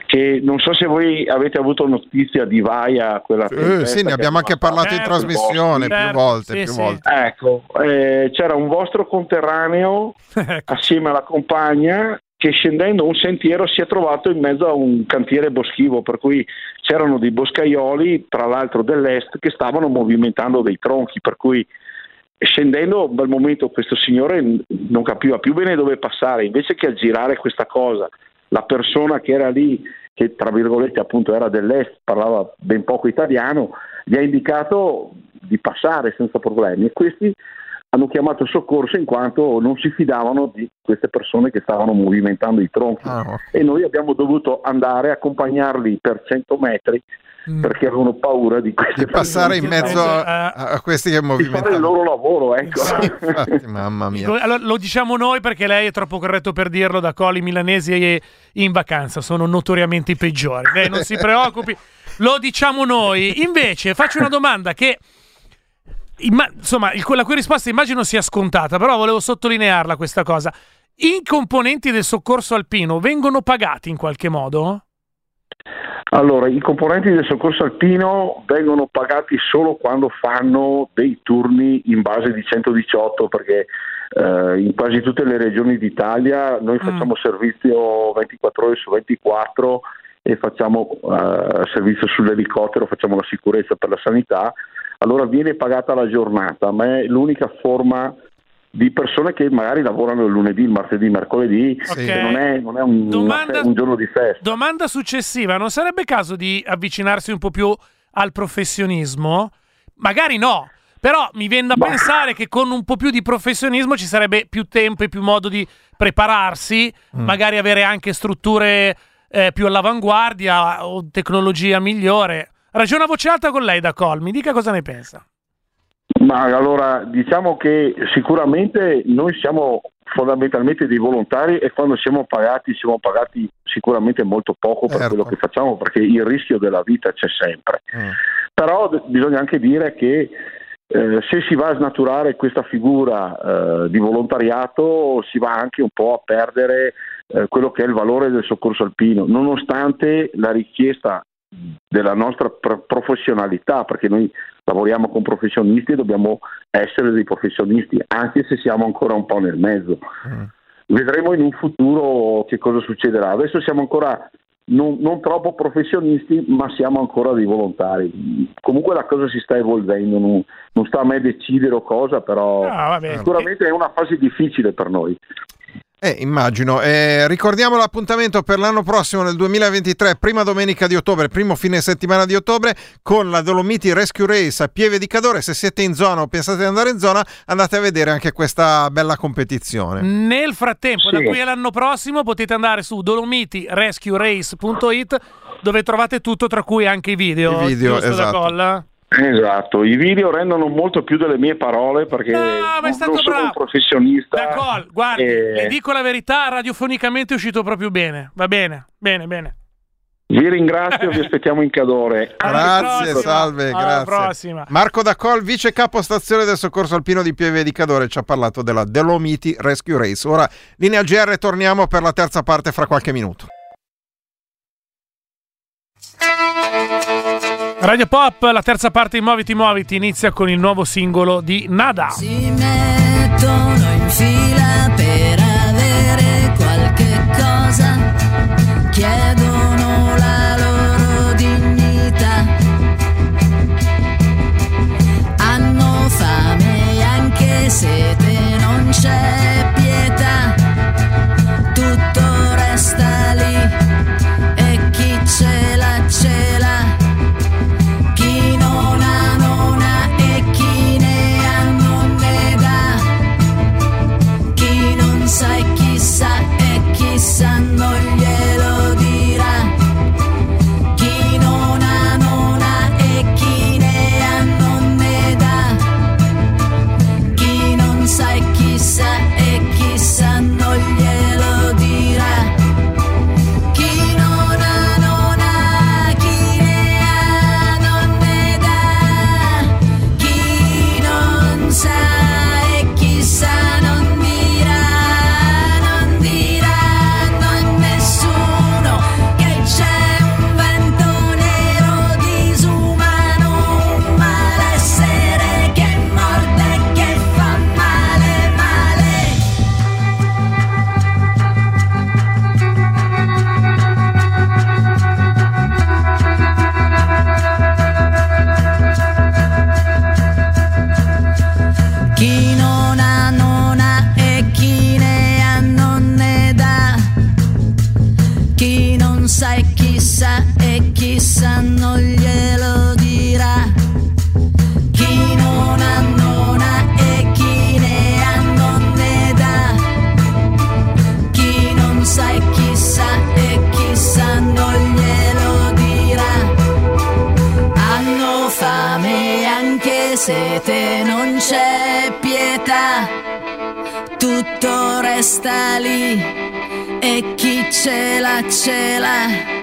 che non so se voi avete avuto notizia di Vaia, quella Eh, sì, ne abbiamo anche parlato in Certo, trasmissione più certo, volte, sì, più sì. volte. Ecco, eh, c'era un vostro conterraneo <laughs> Ecco. assieme alla compagna che scendendo un sentiero si è trovato in mezzo a un cantiere boschivo, per cui c'erano dei boscaioli, tra l'altro dell'est, che stavano movimentando dei tronchi, per cui scendendo un bel momento questo signore non capiva più bene dove passare, invece che aggirare questa cosa, la persona che era lì, che tra virgolette appunto era dell'est, parlava ben poco italiano, gli ha indicato di passare senza problemi. E questi hanno chiamato soccorso in quanto non si fidavano di queste persone che stavano movimentando i tronchi. Ah, e noi abbiamo dovuto andare a accompagnarli per 100 metri Mm. perché avevano paura di queste Di passare in mezzo Eh, a, a questi che fare il movimentano. loro lavoro ecco Infatti, mamma mia. Allora, lo diciamo noi perché lei è troppo corretto per dirlo da Coli milanesi e in vacanza sono notoriamente i peggiori. Lei non si <laughs> preoccupi, lo diciamo noi. Invece faccio una domanda che imma- insomma, il- la cui risposta immagino sia scontata, però volevo sottolinearla questa cosa. I componenti del soccorso alpino vengono pagati in qualche modo? Allora, i componenti del soccorso alpino vengono pagati solo quando fanno dei turni in base di 118 perché eh, in quasi tutte le regioni d'Italia noi facciamo servizio 24 ore su 24 e facciamo eh, servizio sull'elicottero, facciamo la sicurezza per la sanità, allora viene pagata la giornata, ma è l'unica forma di persone che magari lavorano il lunedì, il martedì, il mercoledì, Ok. che non è, non è un, Domanda- un giorno di festa. Domanda successiva, non sarebbe caso di avvicinarsi un po' più al professionismo? Magari no, però mi viene da Bah. pensare che con un po' più di professionismo ci sarebbe più tempo e più modo di prepararsi, Mm. magari avere anche strutture eh, più all'avanguardia o tecnologia migliore. Ragiona a voce alta con lei da Col, mi dica cosa ne pensa. Ma allora diciamo che sicuramente noi siamo fondamentalmente dei volontari e quando siamo pagati siamo pagati sicuramente molto poco per Certo. quello che facciamo perché il rischio della vita c'è sempre. Mm. Però d- bisogna anche dire che eh, se si va a snaturare questa figura eh, di volontariato si va anche un po' a perdere eh, quello che è il valore del soccorso alpino, nonostante la richiesta della nostra pr- professionalità, perché noi lavoriamo con professionisti e dobbiamo essere dei professionisti, anche se siamo ancora un po' nel mezzo. Mm. Vedremo in un futuro che cosa succederà. Adesso siamo ancora non, non troppo professionisti, ma siamo ancora dei volontari. Comunque la cosa si sta evolvendo, non, non sta a me decidere o cosa, però Ah, vabbè. sicuramente è una fase difficile per noi. Eh, immagino. Eh, ricordiamo l'appuntamento per l'anno prossimo, nel 2023, prima domenica di ottobre, primo fine settimana di ottobre, con la Dolomiti Rescue Race a Pieve di Cadore. Se siete in zona o pensate di andare in zona, andate a vedere anche questa bella competizione. Nel frattempo, da Sì. qui all'anno prossimo, potete andare su dolomitirescuerace.it dove trovate tutto, tra cui anche i video. I video, da esatto. Esatto, i video rendono molto più delle mie parole perché No, ma è non, stato non sono bravo. un professionista. Da Col, guardi, Eh, le dico la verità, radiofonicamente è uscito proprio bene. Va bene, bene, bene. Vi ringrazio, vi aspettiamo in Cadore. <laughs> Grazie, salve, Alla grazie. prossima. Marco Dacol, vice capo stazione del soccorso alpino di Pieve di Cadore, ci ha parlato della Dolomiti Rescue Race. Ora, linea GR, torniamo per la terza parte fra qualche minuto. Radio Pop, la terza parte di Muoviti Muoviti inizia con il nuovo singolo di Nada. Si mettono in fila per avere qualche cosa, chiedono resta lì e chi ce l'ha ce l'ha.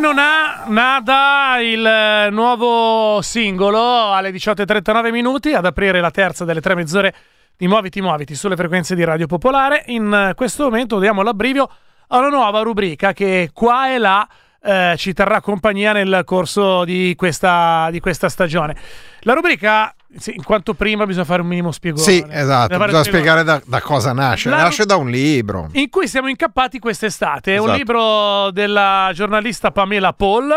Non ha nada il eh, nuovo singolo alle 18.39 minuti ad aprire la terza delle tre mezz'ore di Muoviti Muoviti sulle frequenze di Radio Popolare. In eh, questo momento diamo l'abbrivio a una nuova rubrica che qua e là eh, ci terrà compagnia nel corso di questa, di questa stagione. La rubrica, sì, in quanto prima bisogna fare un minimo spiegone. Sì, esatto, Bisogna bisogna spiegare da, da cosa nasce. La- Nasce da un libro. in cui siamo incappati quest'estate. È un Esatto. libro della giornalista Pamela Paul,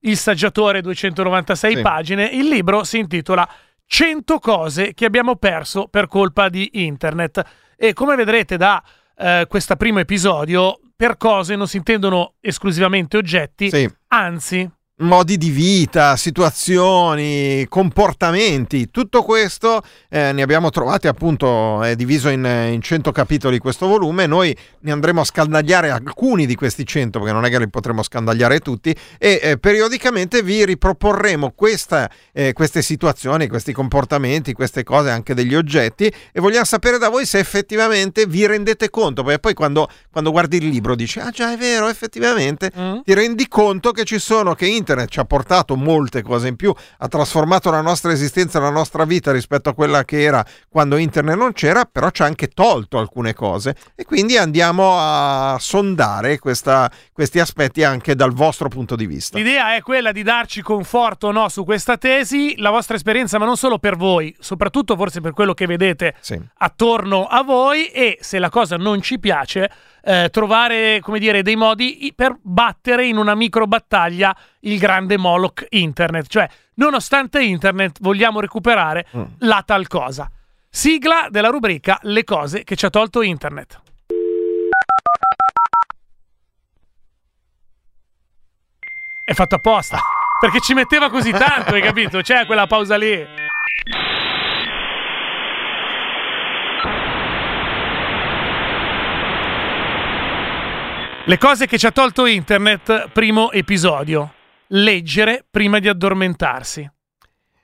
Il saggiatore, 296 Sì. pagine. Il libro si intitola 100 cose che abbiamo perso per colpa di internet. E come vedrete da eh, questo primo episodio, per cose non si intendono esclusivamente oggetti, Sì. anzi, modi di vita, situazioni, comportamenti, tutto questo eh, ne abbiamo trovati appunto, è diviso in, in 100 capitoli questo volume, noi ne andremo a scandagliare alcuni di questi 100 perché non è che li potremo scandagliare tutti e eh, periodicamente vi riproporremo questa, eh, queste situazioni, questi comportamenti, queste cose, anche degli oggetti e vogliamo sapere da voi se effettivamente vi rendete conto, perché poi quando, quando guardi il libro dici ah già è vero effettivamente Mm. ti rendi conto che ci sono, che internet ci ha portato molte cose in più, ha trasformato la nostra esistenza, la nostra vita rispetto a quella che era quando internet non c'era, però ci ha anche tolto alcune cose e quindi andiamo a sondare questa- questi aspetti anche dal vostro punto di vista. L'idea è quella di darci conforto o no su questa tesi, la vostra esperienza, ma non solo per voi, soprattutto forse per quello che vedete Sì. attorno a voi e se la cosa non ci piace, eh, trovare, come dire, dei modi per battere in una micro battaglia il grande Moloch internet, cioè nonostante internet vogliamo recuperare Mm. la tal cosa. Sigla della rubrica Le cose che ci ha tolto internet. È fatto apposta. Perché ci metteva così tanto, hai capito? C'è quella pausa lì. Le cose che ci ha tolto internet, primo episodio. Leggere prima di addormentarsi.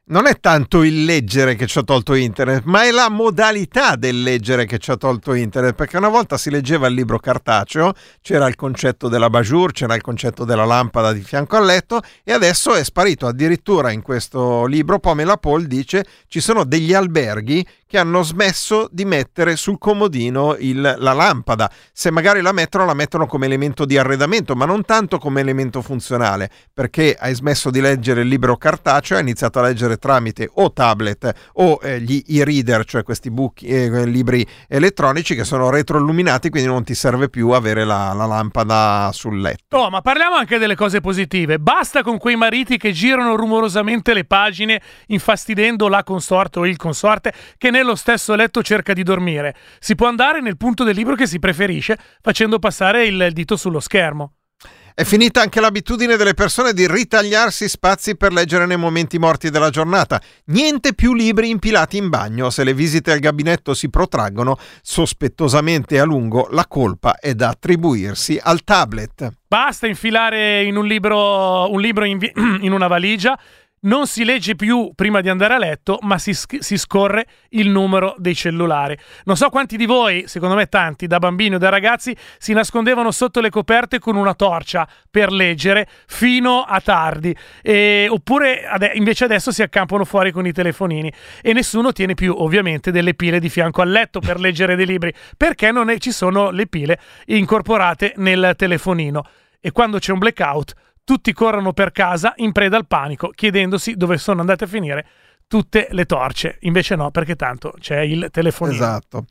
Non è tanto il leggere che ci ha tolto internet, ma è la modalità del leggere che ci ha tolto internet, perché una volta si leggeva il libro cartaceo, c'era il concetto della bajour, c'era il concetto della lampada di fianco al letto e adesso è sparito. Addirittura in questo libro Pamela Paul dice ci sono degli alberghi che hanno smesso di mettere sul comodino il- la lampada. Se magari la mettono, la mettono come elemento di arredamento, ma non tanto come elemento funzionale, perché hai smesso di leggere il libro cartaceo, hai iniziato a leggere tramite o tablet o eh, gli e-reader, cioè questi book, eh, libri elettronici che sono retroilluminati, quindi non ti serve più avere la, la lampada sul letto. Oh, ma parliamo anche delle cose positive. Basta con quei mariti che girano rumorosamente le pagine, infastidendo la consorte o il consorte che nello stesso letto cerca di dormire. Si può andare nel punto del libro che si preferisce, facendo passare il dito sullo schermo. È finita anche l'abitudine delle persone di ritagliarsi spazi per leggere nei momenti morti della giornata. Niente più libri impilati in bagno. Se le visite al gabinetto si protraggono sospettosamente a lungo, la colpa è da attribuirsi al tablet. Basta infilare in un libro, un libro in, vi- <clears throat> in una valigia. Non si legge più prima di andare a letto, ma si, si scorre il numero dei cellulari. Non so quanti di voi, secondo me tanti, da bambini o da ragazzi, si nascondevano sotto le coperte con una torcia per leggere fino a tardi. E- oppure ade- invece adesso si accampano fuori con i telefonini e nessuno tiene più, ovviamente, delle pile di fianco al letto per <laughs> leggere dei libri, perché non è- ci sono le pile incorporate nel telefonino. E quando c'è un blackout, tutti corrono per casa in preda al panico, chiedendosi dove sono andate a finire tutte le torce. Invece no, perché tanto c'è il telefonino. Esatto.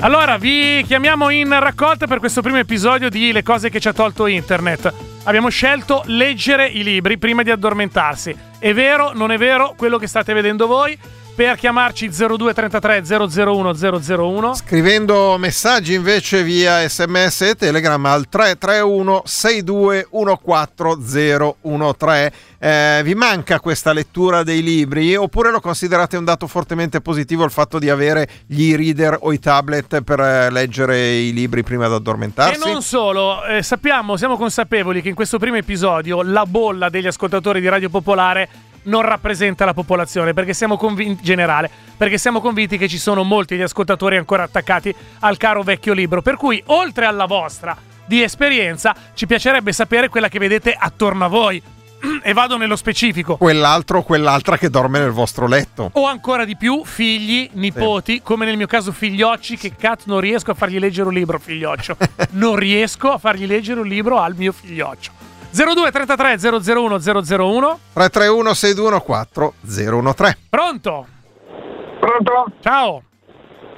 Allora, vi chiamiamo in raccolta per questo primo episodio di Le cose che ci ha tolto internet. Abbiamo scelto leggere i libri prima di addormentarsi. È vero, non è vero quello che state vedendo voi? Per chiamarci 0233 001 001 Scrivendo messaggi invece via sms e telegram al 331 6214013 eh, vi manca questa lettura dei libri oppure lo considerate un dato fortemente positivo il fatto di avere gli e-reader o i tablet per eh, leggere i libri prima di E addormentarsi? non solo, eh, sappiamo, siamo consapevoli che in questo primo episodio la bolla degli ascoltatori di Radio Popolare non rappresenta la popolazione, perché siamo convinti, in generale, perché siamo convinti che ci sono molti di ascoltatori ancora attaccati al caro vecchio libro. Per cui, oltre alla vostra di esperienza, ci piacerebbe sapere quella che vedete attorno a voi. <clears throat> E vado nello specifico. Quell'altro o quell'altra che dorme nel vostro letto. O ancora di più, figli, nipoti, come nel mio caso figliocci, che cazzo non riesco a fargli leggere un libro, figlioccio. <laughs> non riesco a fargli leggere un libro al mio figlioccio. 02 33 001 001 331 621 013 Pronto? Pronto? Ciao.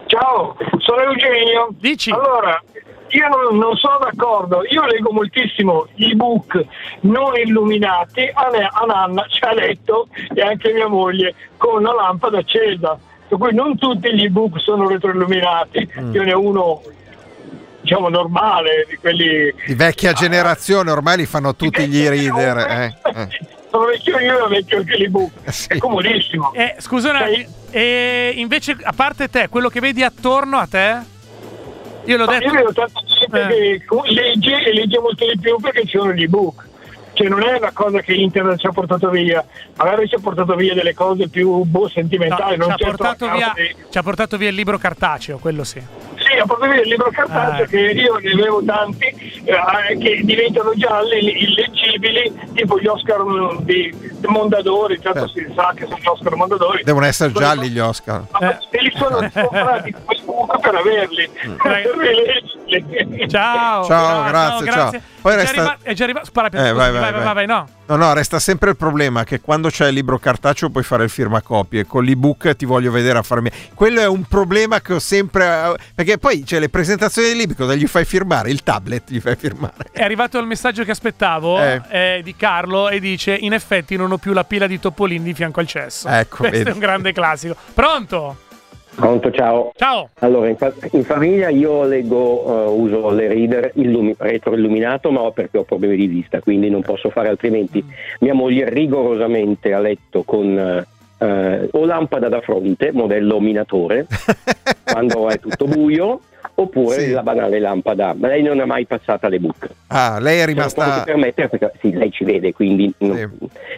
Ciao, sono Eugenio. Dici? Allora, io non, non sono d'accordo, io leggo moltissimo ebook non illuminati, a Nanna ci ha letto e anche mia moglie con la lampada accesa. Per cui non tutti gli ebook sono retroilluminati, Mm. io ne ho uno diciamo normale, di quelli Di vecchia generazione ormai li fanno tutti gli reader. eh, eh. <laughs> sono vecchio io e vecchio anche l'ebook. Sì. È comodissimo. Eh, scusa un attimo. E invece, a parte te, quello che vedi attorno a te? Io l'ho Ma detto. Io vedo tanta gente Eh. che legge e legge molto di più perché ci sono gli ebook. Cioè non è una cosa che internet ci ha portato via, magari ci ha portato via delle cose più boh, sentimentali, No, non ci, ha certo portato via, di- ci ha portato via il libro cartaceo, quello sì. Sì, portato via il libro cartaceo Ah. che io ne avevo tanti eh, che diventano gialli, illeggibili, tipo gli Oscar mm, di, Mondadori, certo si sa che sono gli Oscar Mondadori. Devono essere gialli gli Oscar. Ma E li sono comprati comunque per averli, <laughs> per rileggerli. Ciao. Ciao, grazie, ciao. Poi è, già resta- arriva- è già arrivato. Spara, Eh, scusami, vai, vai, vai, vai, vai. vai, no. No, no, resta sempre il problema che quando c'è il libro cartaceo puoi fare il firmacopie, con l'ebook ti voglio vedere a farmi. Quello è un problema che ho sempre. eh, Perché poi c'è le presentazioni dei libri, cosa gli fai firmare? Il tablet gli fai firmare. È arrivato il messaggio che aspettavo Eh. eh, di Carlo e dice: In effetti non ho più la pila di Topolini di fianco al cesso. Ecco, Questo vedi. è un grande classico. Pronto? Pronto, ciao. Ciao. Allora, in, fa- in famiglia io leggo, eh, uso le reader illumi- retroilluminato, ma ho perché ho problemi di vista, quindi non posso fare altrimenti. Mia moglie rigorosamente a letto con eh, eh, o lampada da fronte, modello minatore, <laughs> quando è tutto buio, oppure Sì. la banale lampada. Ma lei non è mai passata le buche. Ah, lei è può rimasta. permettere perché sì, lei ci vede, quindi non-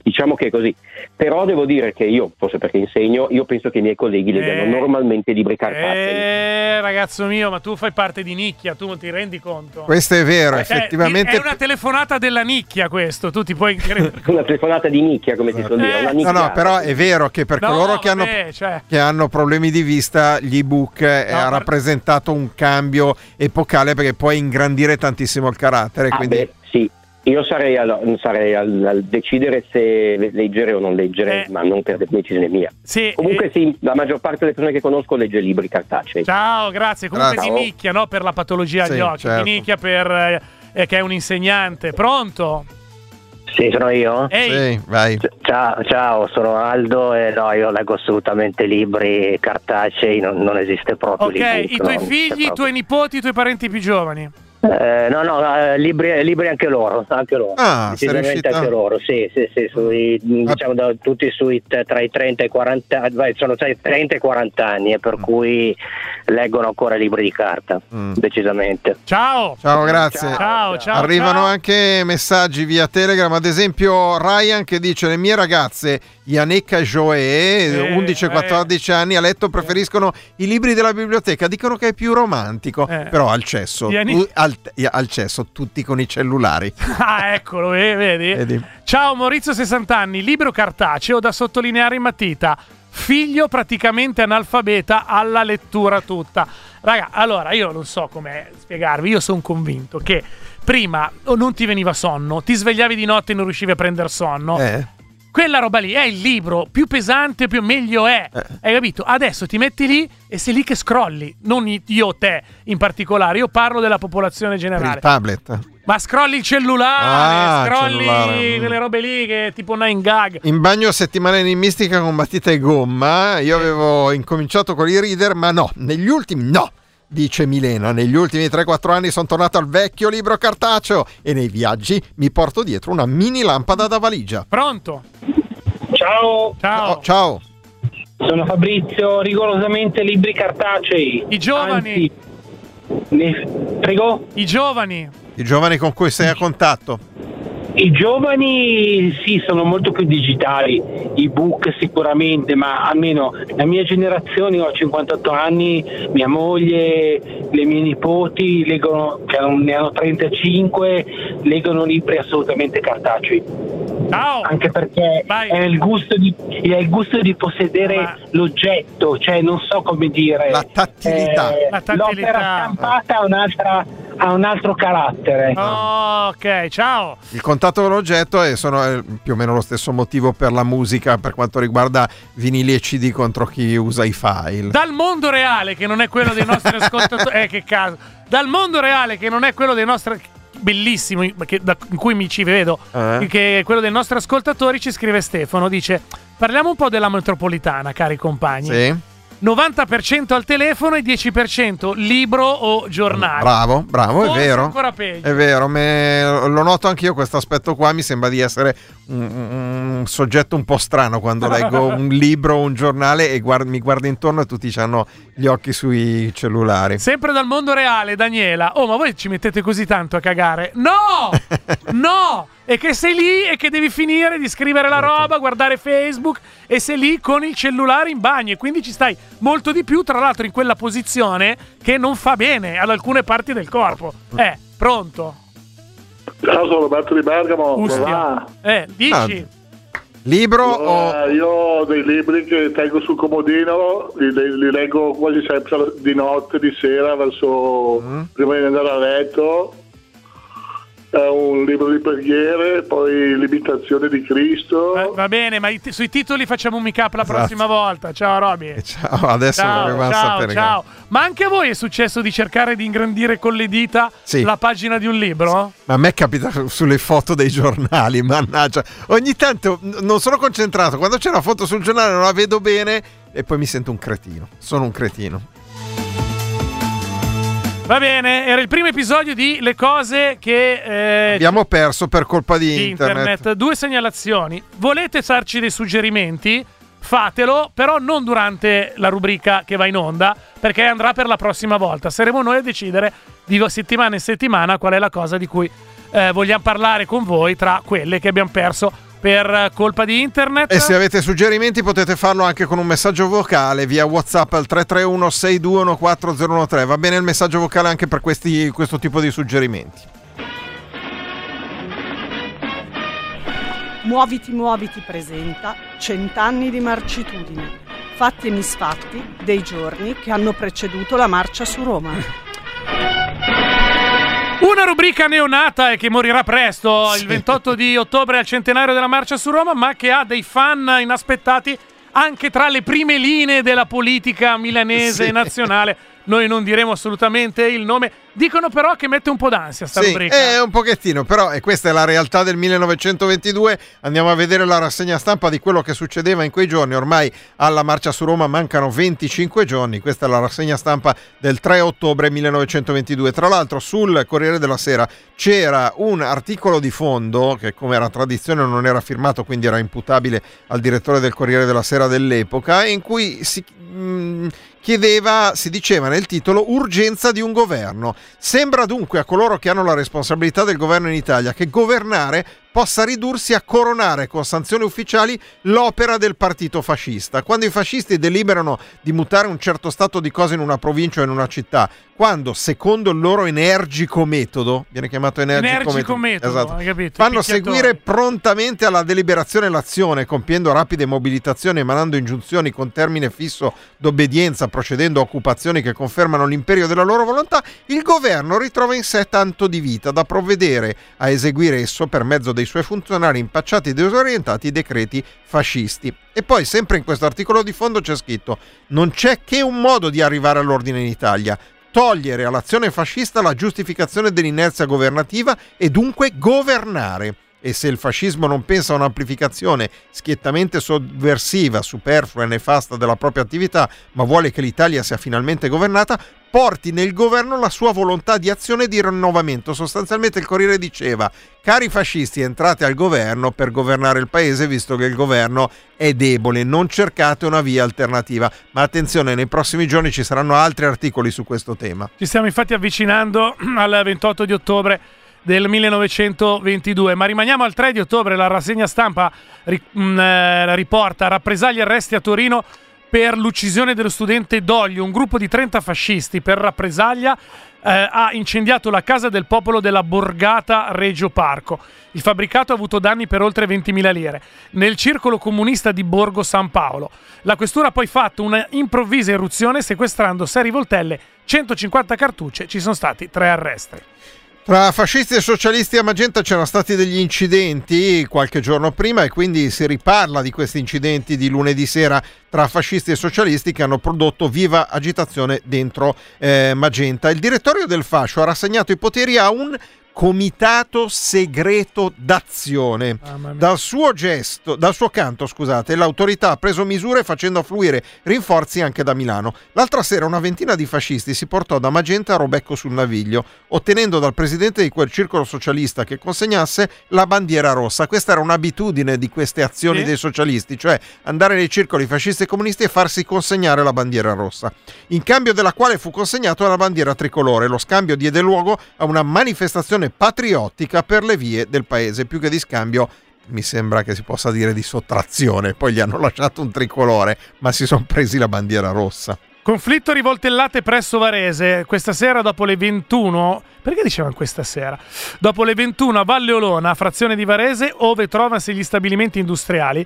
diciamo che è così. Però devo dire che io, forse perché insegno, io penso che i miei colleghi leggano Eh. normalmente libri cartacei. Eh, ragazzo mio, ma tu fai parte di nicchia, tu non ti rendi conto? Questo è vero, Eh, effettivamente. È una telefonata della nicchia, questo. Tu ti puoi credere. <laughs> Una telefonata di nicchia, come si suol dire. Eh. Una No, no, però è vero che per No, coloro che hanno, vabbè, cioè. che hanno problemi di vista, gli ebook No, ha ma- rappresentato un cambio epocale perché puoi ingrandire tantissimo il carattere. Ah, quindi... beh, sì. Io sarei, al, sarei al, al decidere se leggere o non leggere, Eh. ma non per decisione mia. Sì, Comunque eh, sì, la maggior parte delle persone che conosco legge libri cartacei. Ciao, grazie. Comunque Grazie. di nicchia, no? Per la patologia agli Sì, occhi. certo. Di nicchia per. eh, eh, che è un insegnante. Pronto? Sì, sono io? Ehi. Sì, vai. Ciao, ciao, sono Aldo e no, io leggo assolutamente libri cartacei, non, non esiste proprio Ok, l'ebook, i tuoi figli, i proprio. tuoi nipoti, i tuoi parenti più giovani. Eh, no, no, eh, libri, libri anche loro, anche loro. Ah, Decisamente anche loro, sì, sì, sì, sui, diciamo da- tutti sui tra i 30 e i 40, vai, sono tra i 30 e i 40 anni e per Mm. cui leggono ancora libri di carta, decisamente. Ciao. Ciao, grazie. Ciao, ciao. Arrivano ciao. anche messaggi via Telegram, ad esempio Ryan che dice le mie ragazze Yannick Joe, Eh, 11 e 14 anni, a letto preferiscono i libri della biblioteca, dicono che è più romantico, Eh. però al cesso, Yannick- al, al cesso tutti con i cellulari. <laughs> Ah, eccolo, eh, vedi? Vedi? Ciao Maurizio, 60 anni, libro cartaceo da sottolineare in matita. Figlio praticamente analfabeta alla lettura tutta. Raga, allora io non so come spiegarvi, io sono convinto che prima o non ti veniva sonno, ti svegliavi di notte e non riuscivi a prendere sonno. Eh. Quella roba lì è il libro, più pesante, più meglio è. Eh. Hai capito? Adesso ti metti lì e sei lì che scrolli. Non io te in particolare, io parlo della popolazione Per il generale. tablet. Ma scrolli il cellulare, Ah, scrolli cellulare, mm. quelle robe lì che tipo Nine Gag. In bagno settimana enigmistica con matita e gomma. Io avevo incominciato con i reader, ma no, negli ultimi no. Dice Milena, negli ultimi 3-4 anni sono tornato al vecchio libro cartaceo e nei viaggi mi porto dietro una mini lampada da valigia. Pronto? Ciao, Ciao. Oh, ciao. sono Fabrizio, rigorosamente libri cartacei. I giovani. Anzi, ne- prego? I giovani. I giovani con cui sei a contatto. I giovani sì, sono molto più digitali, i book sicuramente, ma almeno la mia generazione, io ho 58 anni, mia moglie, le mie nipoti leggono, che hanno- ne hanno 35, leggono libri assolutamente cartacei. Ciao. Anche perché è il, gusto di, è il gusto di possedere Ma- l'oggetto, cioè non so come dire. La tattilità. Eh, La tattilità. L'opera stampata ha, un'altra- ha un altro carattere. Oh, ok, ciao. Il contatto con l'oggetto e sono più o meno lo stesso motivo per la musica per quanto riguarda vinili e CD contro chi usa i file. Dal mondo reale, che non è quello dei nostri <laughs> ascoltatori. Eh, che caso. Dal mondo reale, che non è quello dei nostri. Bellissimo, che- da- in cui mi ci vedo, Eh? che è quello dei nostri ascoltatori, ci scrive Stefano. Dice: Parliamo un po' della metropolitana, cari compagni. Sì? 90% al telefono e 10% libro o giornale. Bravo, bravo, è Forse vero. ancora peggio. È vero, me- lo noto anch'io questo aspetto qua, mi sembra di essere un, un soggetto un po' strano quando leggo <laughs> un libro o un giornale e guard- mi guardo intorno e tutti hanno gli occhi sui cellulari. Sempre dal mondo reale, Daniela. Oh, ma voi ci mettete così tanto a cagare? No! <laughs> no! E che sei lì e che devi finire di scrivere la roba, guardare Facebook e sei lì con il cellulare in bagno e quindi ci stai molto di più, tra l'altro in quella posizione che non fa bene ad alcune parti del corpo. Eh, pronto? Ciao, sono Roberto di Bergamo. Ustia. va? Eh, dici? Libro o... Eh, io ho dei libri che tengo sul comodino, li, li- li leggo quasi sempre di notte, di sera, verso prima di andare a letto. Un libro di preghiere, poi l'imitazione di Cristo. Eh, va bene, ma t- sui titoli facciamo un mic up la Esatto. prossima volta. Ciao, Roby. Ciao, adesso Ciao, ciao, sapere. ciao. Ma anche a voi è successo di cercare di ingrandire con le dita Sì. la pagina di un libro? Ma a me capita sulle foto dei giornali, <laughs> mannaggia. Ogni tanto non sono concentrato, quando c'è una foto sul giornale non la vedo bene e poi mi sento un cretino. Sono un cretino. Va bene, era il primo episodio di Le cose che eh, Abbiamo perso per colpa di, di internet. internet. Due segnalazioni. Volete farci dei suggerimenti? Fatelo, però non durante la rubrica che va in onda, perché andrà per la prossima volta. Saremo noi a decidere di settimana in settimana qual è la cosa di cui eh, vogliamo parlare con voi tra quelle che abbiamo perso per colpa di internet. E se avete suggerimenti potete farlo anche con un messaggio vocale via WhatsApp al 331 6214013. Va bene il messaggio vocale anche per questi- questo tipo di suggerimenti. Muoviti Muoviti presenta Cent'anni di marcitudine, fatti e misfatti dei giorni che hanno preceduto la marcia su Roma. <laughs> Una rubrica neonata e che morirà presto, il 28 di ottobre al centenario della marcia su Roma, ma che ha dei fan inaspettati anche tra le prime linee della politica milanese Sì. e nazionale. Noi non diremo assolutamente il nome. Dicono però che mette un po' d'ansia sta Sì, rubrica. è un pochettino, però e questa è la realtà del 1922. Andiamo a vedere la rassegna stampa di quello che succedeva in quei giorni. Ormai alla marcia su Roma mancano 25 giorni. Questa è la rassegna stampa del 3 ottobre 1922. Tra l'altro sul Corriere della Sera c'era un articolo di fondo che come era tradizione non era firmato, quindi era imputabile al direttore del Corriere della Sera dell'epoca, in cui si mh, chiedeva, si diceva nel titolo, urgenza di un governo. Sembra dunque a coloro che hanno la responsabilità del governo in Italia che governare possa ridursi a coronare con sanzioni ufficiali l'opera del partito fascista. Quando i fascisti deliberano di mutare un certo stato di cose in una provincia o in una città, quando secondo il loro energico metodo, viene chiamato energico, Energico metodo, esatto, hai capito? fanno seguire prontamente alla deliberazione l'azione, compiendo rapide mobilitazioni, emanando ingiunzioni con termine fisso d'obbedienza, procedendo a occupazioni che confermano l'imperio della loro volontà, il governo ritrova in sé tanto di vita da provvedere a eseguire esso per mezzo dei suoi funzionari impacciati e disorientati i decreti fascisti. E poi, sempre in questo articolo di fondo c'è scritto: non c'è che un modo di arrivare all'ordine in Italia. Togliere all'azione fascista la giustificazione dell'inerzia governativa e dunque governare. E se il fascismo non pensa a un'amplificazione schiettamente sovversiva, superflua e nefasta della propria attività, ma vuole che l'Italia sia finalmente governata, porti nel governo la sua volontà di azione e di rinnovamento. Sostanzialmente il Corriere diceva, cari fascisti, entrate al governo per governare il paese, visto che il governo è debole, non cercate una via alternativa. Ma attenzione, nei prossimi giorni ci saranno altri articoli su questo tema. Ci stiamo infatti avvicinando al 28 di ottobre del 1922, ma rimaniamo al 3 di ottobre, la rassegna stampa mh, eh, riporta rappresaglie e arresti a Torino per l'uccisione dello studente Doglio, un gruppo di 30 fascisti per rappresaglia eh, ha incendiato la casa del popolo della Borgata Reggio Parco. Il fabbricato ha avuto danni per oltre 20.000 lire. Nel circolo comunista di Borgo San Paolo. La questura ha poi fatto una improvvisa eruzione sequestrando 6 rivoltelle, 150 cartucce, ci sono stati 3 arresti. Tra fascisti e socialisti a Magenta c'erano stati degli incidenti qualche giorno prima e quindi si riparla di questi incidenti di lunedì sera tra fascisti e socialisti che hanno prodotto viva agitazione dentro eh, Magenta. Il direttorio del fascio ha rassegnato i poteri a un comitato segreto d'azione. Dal suo gesto, dal suo canto, scusate, l'autorità ha preso misure facendo affluire rinforzi anche da Milano. L'altra sera una ventina di fascisti si portò da Magenta a Robecco sul Naviglio, ottenendo dal presidente di quel circolo socialista che consegnasse la bandiera rossa. Questa era un'abitudine di queste azioni Sì. dei socialisti, cioè andare nei circoli fascisti e comunisti e farsi consegnare la bandiera rossa, in cambio della quale fu consegnata la bandiera tricolore. Lo scambio diede luogo a una manifestazione patriottica per le vie del paese, più che di scambio mi sembra che si possa dire di sottrazione, poi gli hanno lasciato un tricolore, ma si sono presi la bandiera rossa. Conflitto rivoltellate presso Varese. Questa sera dopo le 21. Perché dicevano questa sera? Dopo le 21 a Valle Olona, frazione di Varese, ove trovasi gli stabilimenti industriali.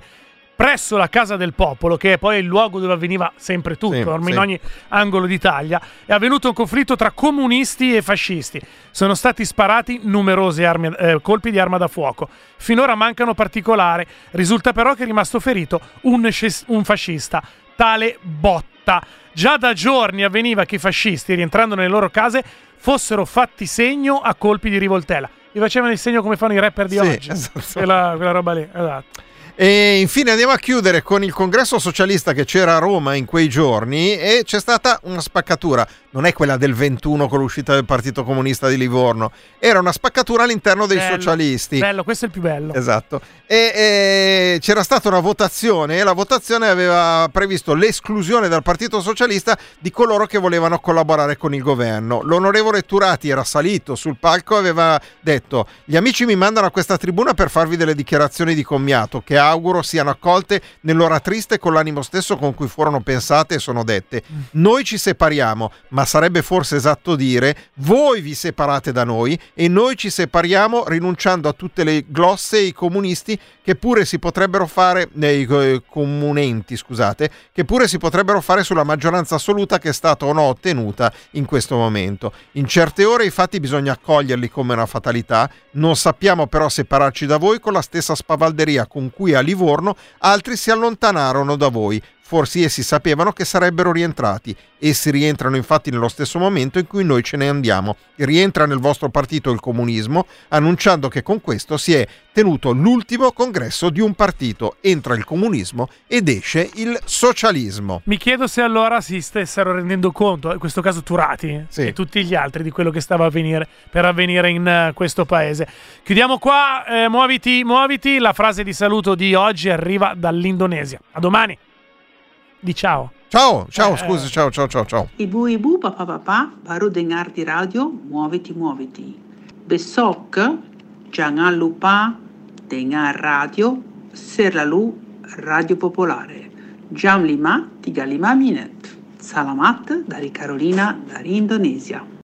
Presso la Casa del Popolo, che è poi il luogo dove avveniva sempre tutto, Sì, ormai in sì. ogni angolo d'Italia, è avvenuto un conflitto tra comunisti e fascisti. Sono stati sparati numerosi armi- eh, colpi di arma da fuoco. Finora mancano particolari. Risulta però che è rimasto ferito un, un fascista, tale Botta. Già da giorni avveniva che i fascisti, rientrando nelle loro case, fossero fatti segno a colpi di rivoltella. Gli facevano il segno come fanno i rapper di Sì, oggi. <laughs> esatto. Quella, quella roba lì, esatto. E infine andiamo a chiudere con il congresso socialista che c'era a Roma in quei giorni e c'è stata una spaccatura. Non è quella del 21 con l'uscita del Partito Comunista di Livorno, era una spaccatura all'interno dei Bello, socialisti. Bello, questo è il più bello. Esatto. E, e c'era stata una votazione e la votazione aveva previsto l'esclusione dal Partito Socialista di coloro che volevano collaborare con il governo. L'onorevole Turati era salito sul palco e aveva detto: Gli amici mi mandano a questa tribuna per farvi delle dichiarazioni di commiato che auguro siano accolte nell'ora triste con l'animo stesso con cui furono pensate e sono dette. Noi ci separiamo, ma sarebbe forse esatto dire voi vi separate da noi e noi ci separiamo rinunciando a tutte le glosse e i comunisti che pure si potrebbero fare nei eh, comunenti, scusate, che pure si potrebbero fare sulla maggioranza assoluta che è stata o no ottenuta in questo momento. In certe ore i fatti bisogna accoglierli come una fatalità, non sappiamo però separarci da voi con la stessa spavalderia con cui a Livorno altri si allontanarono da voi. Forse essi sapevano che sarebbero rientrati. Essi rientrano infatti nello stesso momento in cui noi ce ne andiamo. Rientra nel vostro partito il comunismo, annunciando che con questo si è tenuto l'ultimo congresso di un partito. Entra il comunismo ed esce il socialismo. Mi chiedo se allora si stessero rendendo conto, in questo caso Turati e tutti gli altri, di quello che stava avvenire, per avvenire in eh, questo paese. Chiudiamo qua, eh, muoviti, muoviti. La frase di saluto di oggi arriva dall'Indonesia. A domani. Di ciao. Ciao, ciao, Eh, scusa, ciao, ciao, ciao, ciao. Ibu ibu papa papa baru dengar di radio muoviti muoviti. Besok jangan lupa dengar radio selalu Radio Popolare. Jam 5 35 minit. Salamat dari Carolina dari Indonesia.